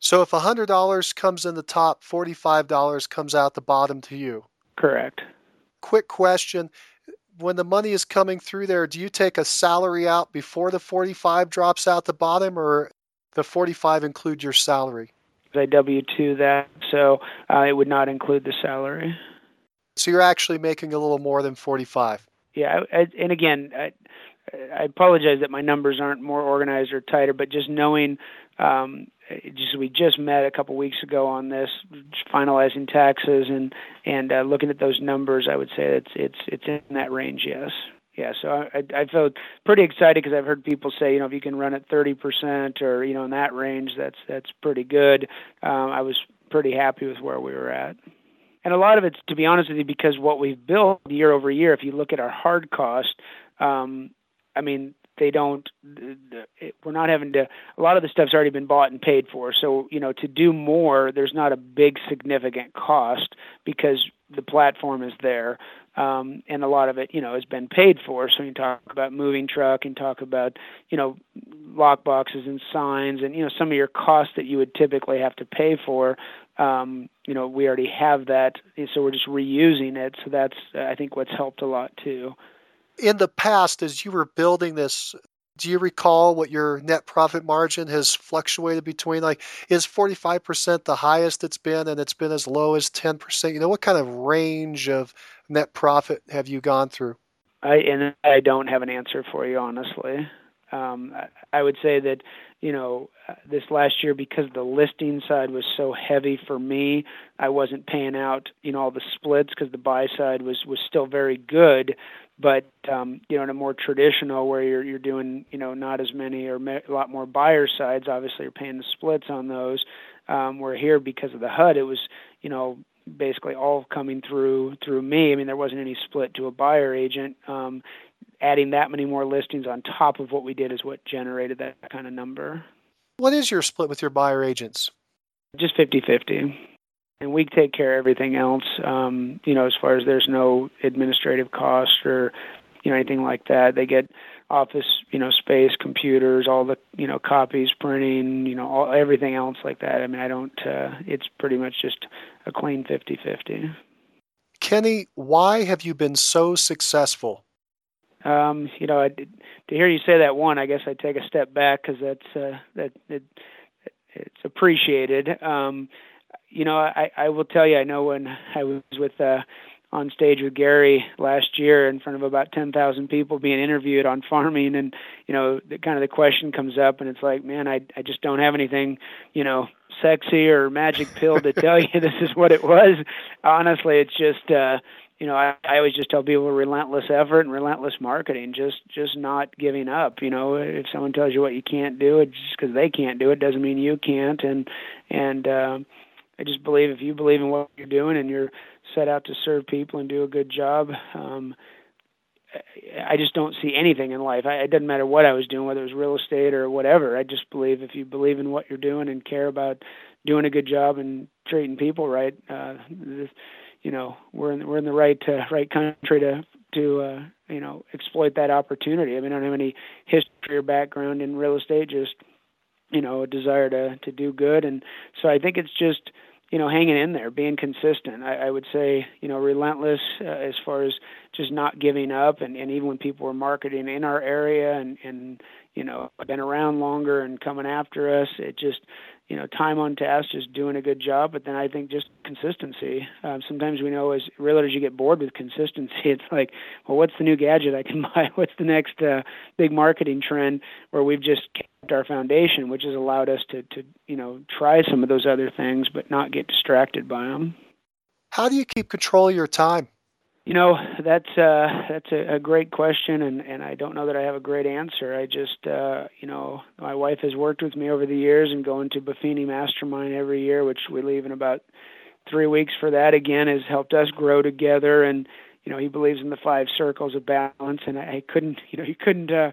So if $100 comes in the top, $45 comes out the bottom to you. Correct. Quick question. When the money is coming through there, do you take a salary out before the 45 drops out the bottom or the 45 include your salary? I W 2 that, so uh, it would not include the salary. So you're actually making a little more than 45. Yeah, I, and again, I, I apologize that my numbers aren't more organized or tighter, but just knowing um, just we just met a couple weeks ago on this, finalizing taxes and and uh, looking at those numbers. I would say it's it's it's in that range. Yes. Yeah, so I I felt pretty excited because I've heard people say, you know, if you can run at 30% or you know in that range, that's that's pretty good. Um, I was pretty happy with where we were at, and a lot of it's to be honest with you because what we've built year over year. If you look at our hard cost, um, I mean, they don't we're not having to a lot of the stuff's already been bought and paid for. So you know to do more there's not a big significant cost because the platform is there um, and a lot of it you know has been paid for. So you talk about moving truck and talk about you know lock boxes and signs and you know some of your costs that you would typically have to pay for um, you know we already have that. So we're just reusing it. So that's i think what's helped a lot too in the past, as you were building this, do you recall what your net profit margin has fluctuated between? Like, is 45% the highest it's been and it's been as low as 10%? You know, what kind of range of net profit have you gone through? I and I don't have an answer for you honestly. Um, I, I would say that you know this last year because the listing side was so heavy for me, I wasn't paying out you know all the splits because the buy side was was still very good. But um, you know, in a more traditional where you're you're doing you know not as many or a lot more buyer sides, obviously you're paying the splits on those. Um, where here because of the HUD, it was you know basically all coming through through me. I mean, there wasn't any split to a buyer agent. Um, adding that many more listings on top of what we did is what generated that kind of number. What is your split with your buyer agents? Just 50-50. And we take care of everything else. Um, you know, as far as there's no administrative cost or you know anything like that. They get office, you know, space, computers, all the, you know, copies, printing, you know, all everything else like that. I mean, I don't uh it's pretty much just a clean 50-50. Kenny, why have you been so successful? Um, you know, I, to hear you say that one, I guess I take a step back because that's uh, that it, it's appreciated. Um, you know, I, I will tell you, I know when I was with uh, on stage with Gary last year in front of about 10,000 people being interviewed on farming and you know the kind of the question comes up and it's like man I I just don't have anything you know sexy or magic pill to tell you *laughs* this is what it was honestly it's just uh you know I, I always just tell people relentless effort and relentless marketing just just not giving up you know if someone tells you what you can't do it just because they can't do it doesn't mean you can't and and um I just believe if you believe in what you're doing and you're set out to serve people and do a good job. Um, I just don't see anything in life. I, it doesn't matter what I was doing, whether it was real estate or whatever. I just believe if you believe in what you're doing and care about doing a good job and treating people right, uh, this, you know, we're in we're in the right uh, right country to to uh, you know exploit that opportunity. I mean, I don't have any history or background in real estate, just you know, a desire to to do good, and so I think it's just you know, hanging in there, being consistent. I, I would say, you know, relentless uh, as far as just not giving up. And, and even when people were marketing in our area and, and, you know, been around longer and coming after us, it just, you know, time on task, just doing a good job. But then I think just consistency. Um, sometimes we know as realtors, you get bored with consistency. *laughs* It's like, well, what's the new gadget I can *laughs* buy? What's the next uh, big marketing trend? Where we've just kept our foundation, which has allowed us to, to, you know, try some of those other things, but not get distracted by them. How do you keep control of your time? You know, that's uh, that's a, a great question, and and I don't know that I have a great answer. I just, uh, you know, my wife has worked with me over the years, and going to Buffini Mastermind every year, which we leave in about three weeks for that again, has helped us grow together. And you know, he believes in the five circles of balance, and I, couldn't, you know, he couldn't uh,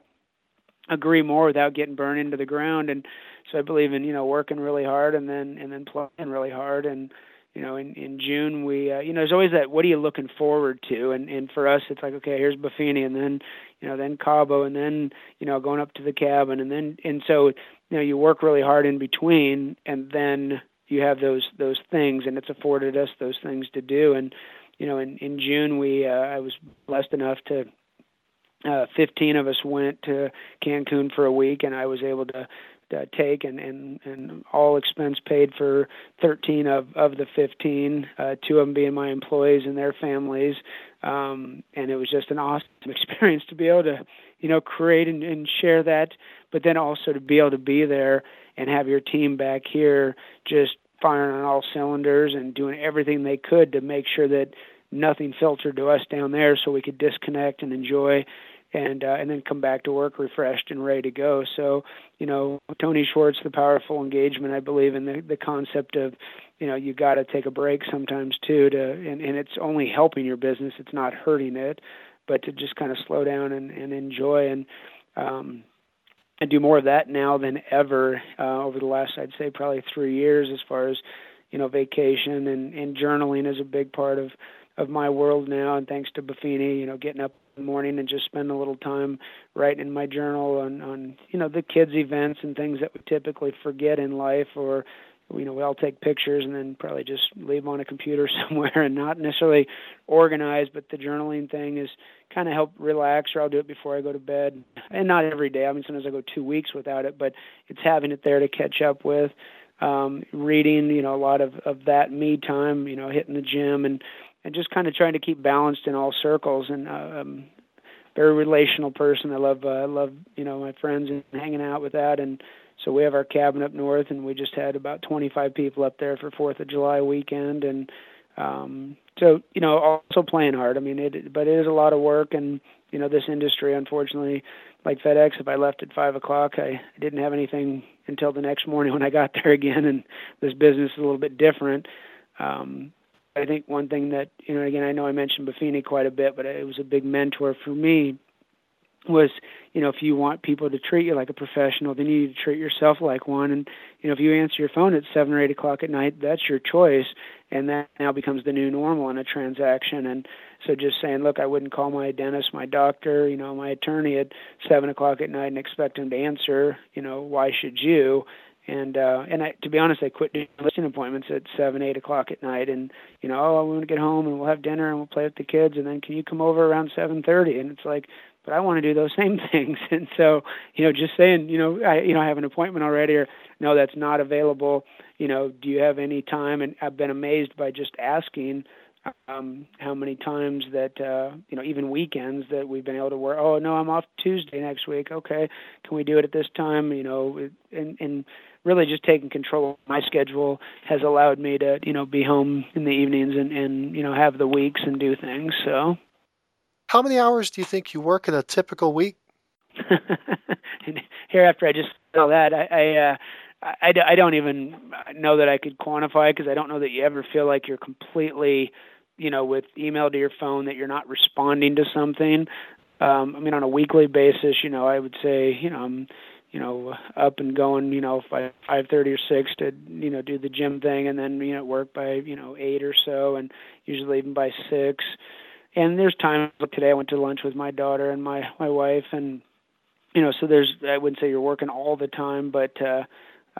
agree more without getting burned into the ground. And so I believe in you know working really hard, and then and then playing really hard, and you know, in in June we, uh, you know, there's always that. What are you looking forward to? And and for us, it's like, okay, here's Buffini, and then, you know, then Cabo, and then, you know, going up to the cabin, and then, and so, you know, you work really hard in between, and then you have those those things, and it's afforded us those things to do. And, you know, in in June we, uh, I was blessed enough to uh, 15 of us went to Cancun for a week, and I was able to uh, take and, and and all expense paid for 13 of of the 15 uh, two of them being my employees and their families. Um and it was just an awesome *laughs* experience to be able to you know create and, and share that but then also to be able to be there and have your team back here just firing on all cylinders and doing everything they could to make sure that nothing filtered to us down there so we could disconnect and enjoy and uh, and then come back to work refreshed and ready to go. So, you know, Tony Schwartz, the powerful engagement, I believe in the the concept of, you know, you got to take a break sometimes too to and and it's only helping your business, it's not hurting it, but to just kind of slow down and and enjoy and um and do more of that now than ever uh, over the last I'd say probably 3 years as far as you know vacation and and journaling is a big part of of my world now and thanks to Buffini, you know, getting up morning and just spend a little time writing in my journal on on you know the kids events and things that we typically forget in life or you know we all take pictures and then probably just leave on a computer *laughs* somewhere and not necessarily organize but the journaling thing is kind of help relax or I'll do it before I go to bed. And not every day I mean sometimes I go 2 weeks without it but it's having it there to catch up with. Um reading you know a lot of of that me time you know hitting the gym and and just kind of trying to keep balanced in all circles. And uh, um, very relational person. I love uh, I love you know my friends and hanging out with that and so we have our cabin up north and we just had about 25 people up there for 4th of July weekend and um so you know also playing hard. I mean it but it is a lot of work and you know this industry unfortunately like FedEx if I left at 5 o'clock I didn't have anything until the next morning *laughs* when I got there again and this business is a little bit different. Um I think one thing that you know, again, I know I mentioned Buffini quite a bit, but it was a big mentor for me. Was you know, if you want people to treat you like a professional, then you need to treat yourself like one. And you know, if you answer your phone at seven or eight o'clock at night, that's your choice, and that now becomes the new normal in a transaction. And so, just saying, look, I wouldn't call my dentist, my doctor, you know, my attorney at seven o'clock at night and expect them to answer. You know, why should you? And uh and I to be honest I quit doing listing appointments at seven, eight o'clock at night and you know, oh I want to get home and we'll have dinner and we'll play with the kids and then can you come over around seven thirty? And it's like, but I want to do those *laughs* same things and so, you know, just saying, you know, I you know, I have an appointment already or no, that's not available, you know, do you have any time? And I've been amazed by just asking um how many times that uh you know even weekends that we've been able to work oh no i'm off tuesday next week okay can we do it at this time you know and and really just taking control of my schedule has allowed me to you know be home in the evenings and and you know have the weeks and do things so how many hours do you think you work in a typical week *laughs* and here after i just saw that i i uh I, I don't even know that I could quantify because I don't know that you ever feel like you're completely, you know, with email to your phone that you're not responding to something. Um, I mean, on a weekly basis, you know, I would say, you know, I'm you know up and going you know by five thirty or six to you know do the gym thing and then you know work by you know eight or so and usually even by six. And there's times like today i went to lunch with my daughter and my my wife and you know so there's i wouldn't say you're working all the time but uh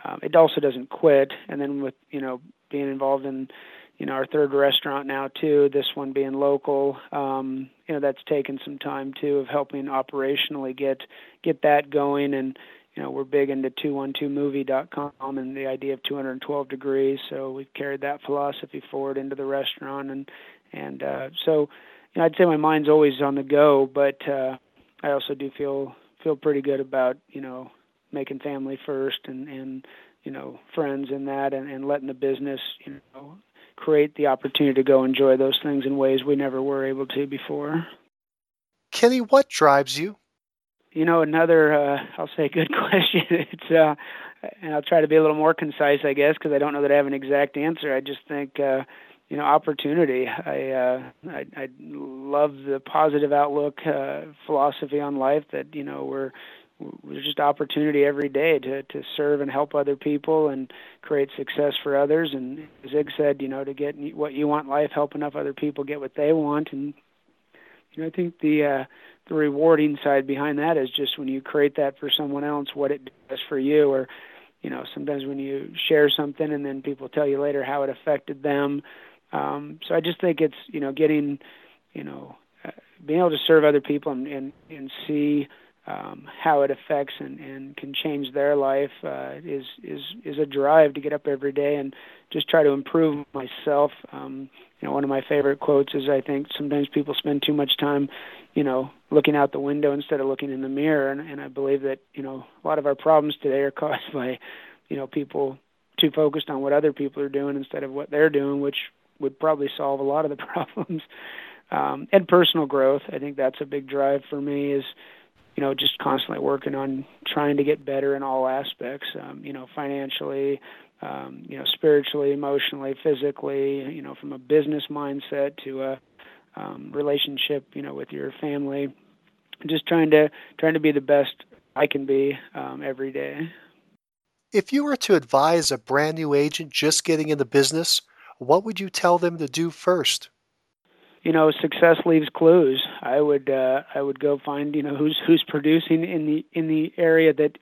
um, it also doesn't quit. And then with you know being involved in you know our third restaurant now too this one being local um you know that's taken some time too of helping operationally get get that going and you know, we're big into 212movie.com and the idea of 212 degrees. So we've carried that philosophy forward into the restaurant, and and uh, so you know, I'd say my mind's always on the go, but uh, I also do feel feel pretty good about you know making family first and and you know friends in that, and, and letting the business you know create the opportunity to go enjoy those things in ways we never were able to before. Kenny, what drives you? You know, another uh, I'll say good *laughs* question. it's uh, and I'll try to be a little more concise, I guess, because I don't know that I have an exact answer. I just think uh, you know opportunity. I, uh, I I love the positive outlook uh, philosophy on life that you know we're there's just opportunity every day to to serve and help other people and create success for others. And Zig said, you know, to get what you want life, help enough other people get what they want, and you know, I think the uh, the rewarding side behind that is just when you create that for someone else, what it does for you, or you know, sometimes when you share something and then people tell you later how it affected them. Um, so I just think it's you know getting, you know, uh, being able to serve other people and and, and see um, how it affects and, and can change their life uh, is is is a drive to get up every day and just try to improve myself. Um, you know, one of my favorite quotes is I think sometimes people spend too much time, you know, looking out the window instead of looking in the mirror, and, and I believe that you know a lot of our problems today are *laughs* caused by, you know, people too focused on what other people are doing instead of what they're doing, which would probably solve a lot of the *laughs* problems. Um, and personal growth, I think that's a big drive for me. Is you know, just constantly working on trying to get better in all aspects, um, you know, financially, um, you know, spiritually, emotionally, physically, you know, from a business mindset to a um, relationship, you know, with your family. Just trying to trying to be the best I can be um, every day. If you were to advise a brand new agent just getting in the business, what would you tell them to do first? you know success leaves clues i would uh i would go find you know who's who's producing in the in the area that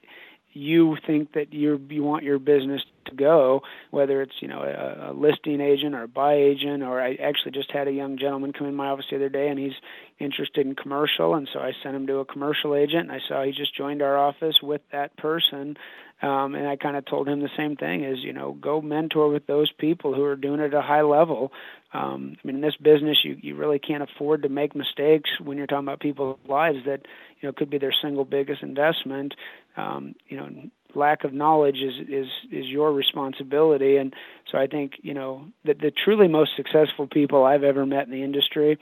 you think that you you want your business to go, whether it's you know a, a listing agent or a buy agent, or I actually just had a young gentleman come in my office the other day, and he's interested in commercial, and so I sent him to a commercial agent, and I saw he just joined our office with that person, um, and I kind of told him the same thing: is you know go mentor with those people who are doing it at a high level. Um, I mean, in this business, you you really can't afford to make mistakes when you're talking about people's lives that you know could be their single biggest investment. Um, you know, lack of knowledge is is is your responsibility, and so I think you know that the truly most successful people I've ever met in the industry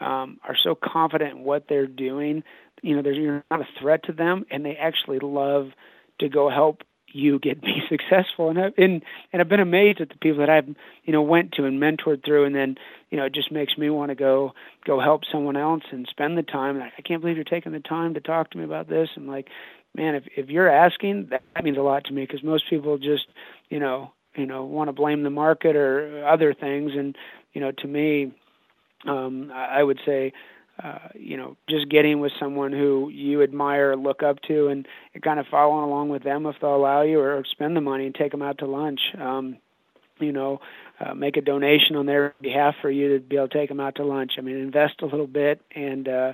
um, are so confident in what they're doing. You know, there's you're not a threat to them, and they actually love to go help you get *laughs* be successful. And I've and, and I've been amazed at the people that I've you know went to and mentored through and then you know it just makes me want to go go help someone else and spend the time. I can't believe you're taking the time to talk to me about this. And like man if if you're asking that, that means a lot to me because most people just you know you know want to blame the market or other things and you know to me um I would say uh, you know, just getting with someone who you admire, look up to, and, kind of following along with them if they'll allow you, or spend the money and take them out to lunch. Um, you know, uh, make a donation on their behalf for you to be able to take them out to lunch. I mean, invest a little bit and uh,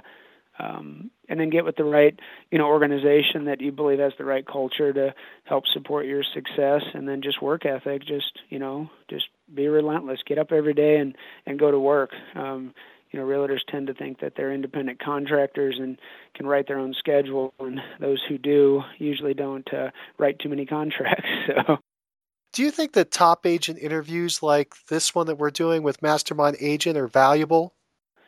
um, and then get with the right you know organization that you believe has the right culture to help support your success, and then just work ethic. Just you know, just be relentless. Get up every day and and go to work. Um, you know, realtors tend to think that they're independent contractors and can write their own schedule, and those who do usually don't uh, write too many *laughs* contracts. So. Do you think that top agent interviews like this one that we're doing with Mastermind Agent are valuable?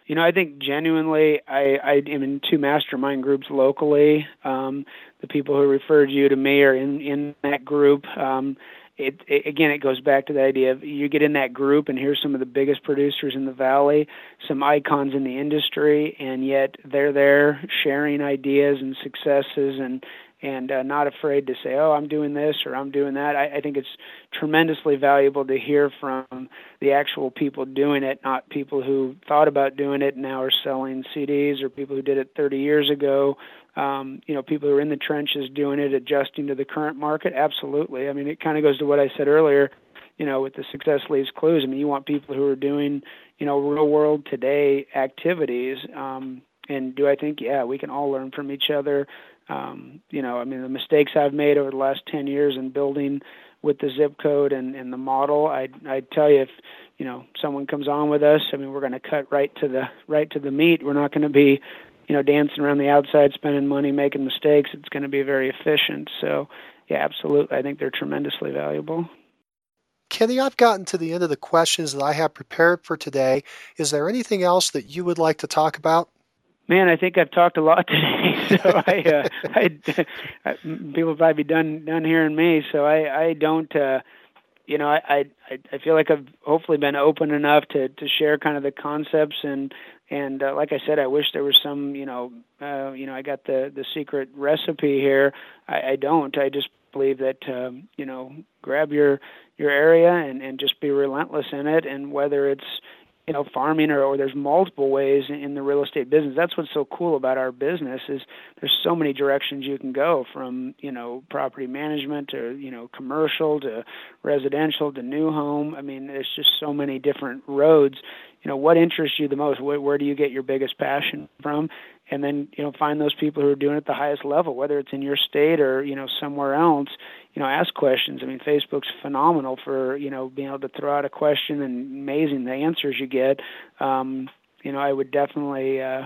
You know, I think genuinely, I, I am in two mastermind groups locally. Um, the people who referred you to me are in in that group. Um, it, it again it goes back to the idea of you get in that group and here's some of the biggest producers in the valley some icons in the industry and yet they're there sharing ideas and successes and and uh, not afraid to say, "Oh, I'm doing this" or "I'm doing that." I, I think it's tremendously valuable to hear from the actual people doing it, not people who thought about doing it and now are selling CDs, or people who did it 30 years ago um, you know, people who are in the trenches doing it, adjusting to the current market. Absolutely. I mean, it kind of goes to what I said earlier. You know, with the success leaves clues. I mean, you want people who are doing, you know, real world today activities. Um, and do I think, yeah, we can all learn from each other. Um, you know, I mean, the mistakes I've made over the last 10 years in building with the zip code and, and the model, I I tell you, if you know someone comes on with us, I mean, we're going to cut right to the right to the meat. We're not going to be you know, dancing around the outside, spending money, making mistakes. It's going to be very efficient. So, yeah, absolutely. I think they're tremendously valuable. Kenny, I've gotten to the end of the questions that I have prepared for today. Is there anything else that you would like to talk about? Man, I think I've talked a lot *laughs* today. So I, uh, I, I, people probably be done done hearing me. So I, I don't. Uh, you know, I, I I feel like I've hopefully been open enough to to share kind of the concepts and and uh, like I said, I wish there was some, you know, uh, you know, I got the the secret recipe here. I, I don't. I just believe that, um, you know, grab your your area and and just be relentless in it. And whether it's you know farming or, or there's multiple ways in the real estate business. That's what's so cool about our business is there's so many directions you can go from you know property management to you know commercial to residential to new home. I mean there's just so many different roads. You know what interests you the most? Where, where do you get your biggest passion from? And then you know find those people who are doing it at the highest level whether it's in your state or you know somewhere else you know ask questions i mean facebook's phenomenal for you know being able to throw out a question and amazing the answers you get um you know i would definitely uh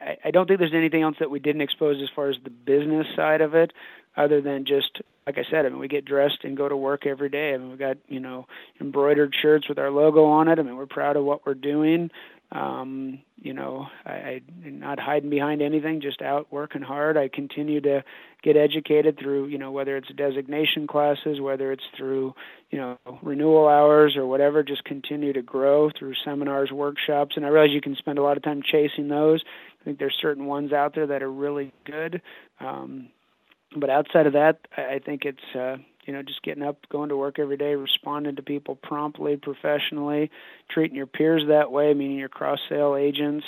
I, I don't think there's anything else that we didn't expose as far as the business side of it other than just like I said, I mean, we get dressed and go to work every day. I mean, we've got you know embroidered shirts with our logo on it. I mean, we're proud of what we're doing. Um, you know, I, I not hiding behind anything, just out working hard. I continue to get educated through, you know, whether it's designation classes, whether it's through, you know, renewal hours or whatever. Just continue to grow through seminars, workshops, and I realize you can spend a lot of time chasing those. I think there's certain ones out there that are really good. Um, but outside of that, I think it's uh, you know just getting up, going to work every day, responding to people promptly, professionally, treating your peers that way, meaning your cross sale agents,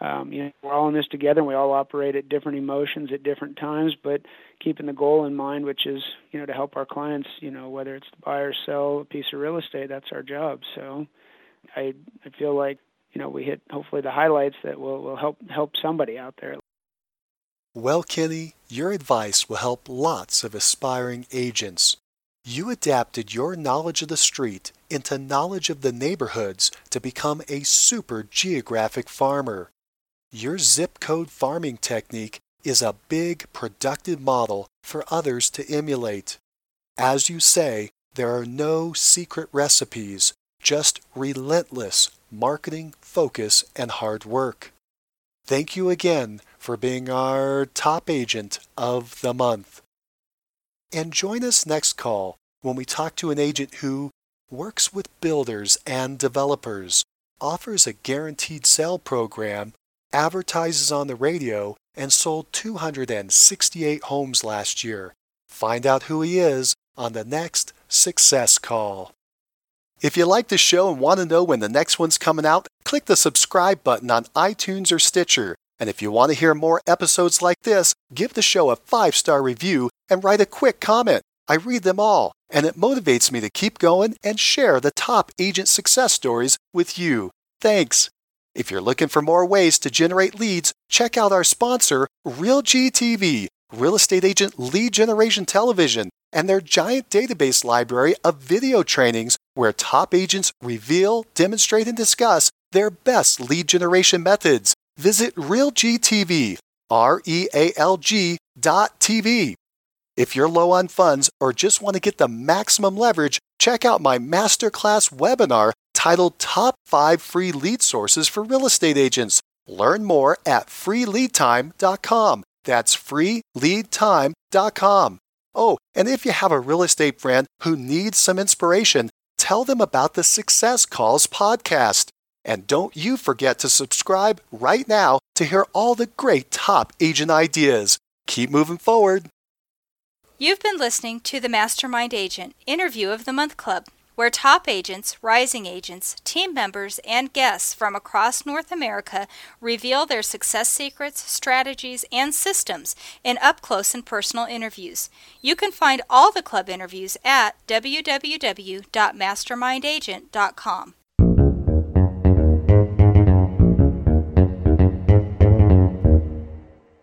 um, you know, we're all in this together. and We all operate at different emotions at different times, but keeping the goal in mind, which is, you know, to help our clients, you know, whether it's to buy or sell a piece of real estate, that's our job. So, I I feel like, you know, we hit hopefully the highlights that will will help help somebody out there. Well, Kenny, your advice will help lots of aspiring agents. You adapted your knowledge of the street into knowledge of the neighborhoods to become a super geographic farmer. Your zip code farming technique is a big, productive model for others to emulate. As you say, there are no secret recipes, just relentless marketing, focus, and hard work. Thank you again for being our top agent of the month. And join us next call when we talk to an agent who works with builders and developers, offers a guaranteed sale program, advertises on the radio, and sold 268 homes last year. Find out who he is on the next Success Call. If you like the show and want to know when the next one's coming out, click the subscribe button on iTunes or Stitcher. And if you want to hear more episodes like this, give the show a five star review and write a quick comment. I read them all, and it motivates me to keep going and share the top agent success stories with you. Thanks. If you're looking for more ways to generate leads, check out our sponsor, RealGTV, Real Estate Agent Lead Generation Television, and their giant database library of video trainings where top agents reveal, demonstrate, and discuss their best lead generation methods. Visit RealGTV, R E A L G dot TV. If you're low on funds or just want to get the maximum leverage, check out my masterclass webinar titled Top 5 Free Lead Sources for Real Estate Agents. Learn more at freeleadtime.com. That's freeleadtime.com. Oh, and if you have a real estate friend who needs some inspiration, tell them about the Success Calls podcast. And don't you forget to subscribe right now to hear all the great top agent ideas. Keep moving forward. You've been listening to the Mastermind Agent Interview of the Month Club where top agents, rising agents, team members, and guests from across North America reveal their success secrets, strategies, and systems in up close and personal interviews. You can find all the club interviews at www.mastermindagent.com.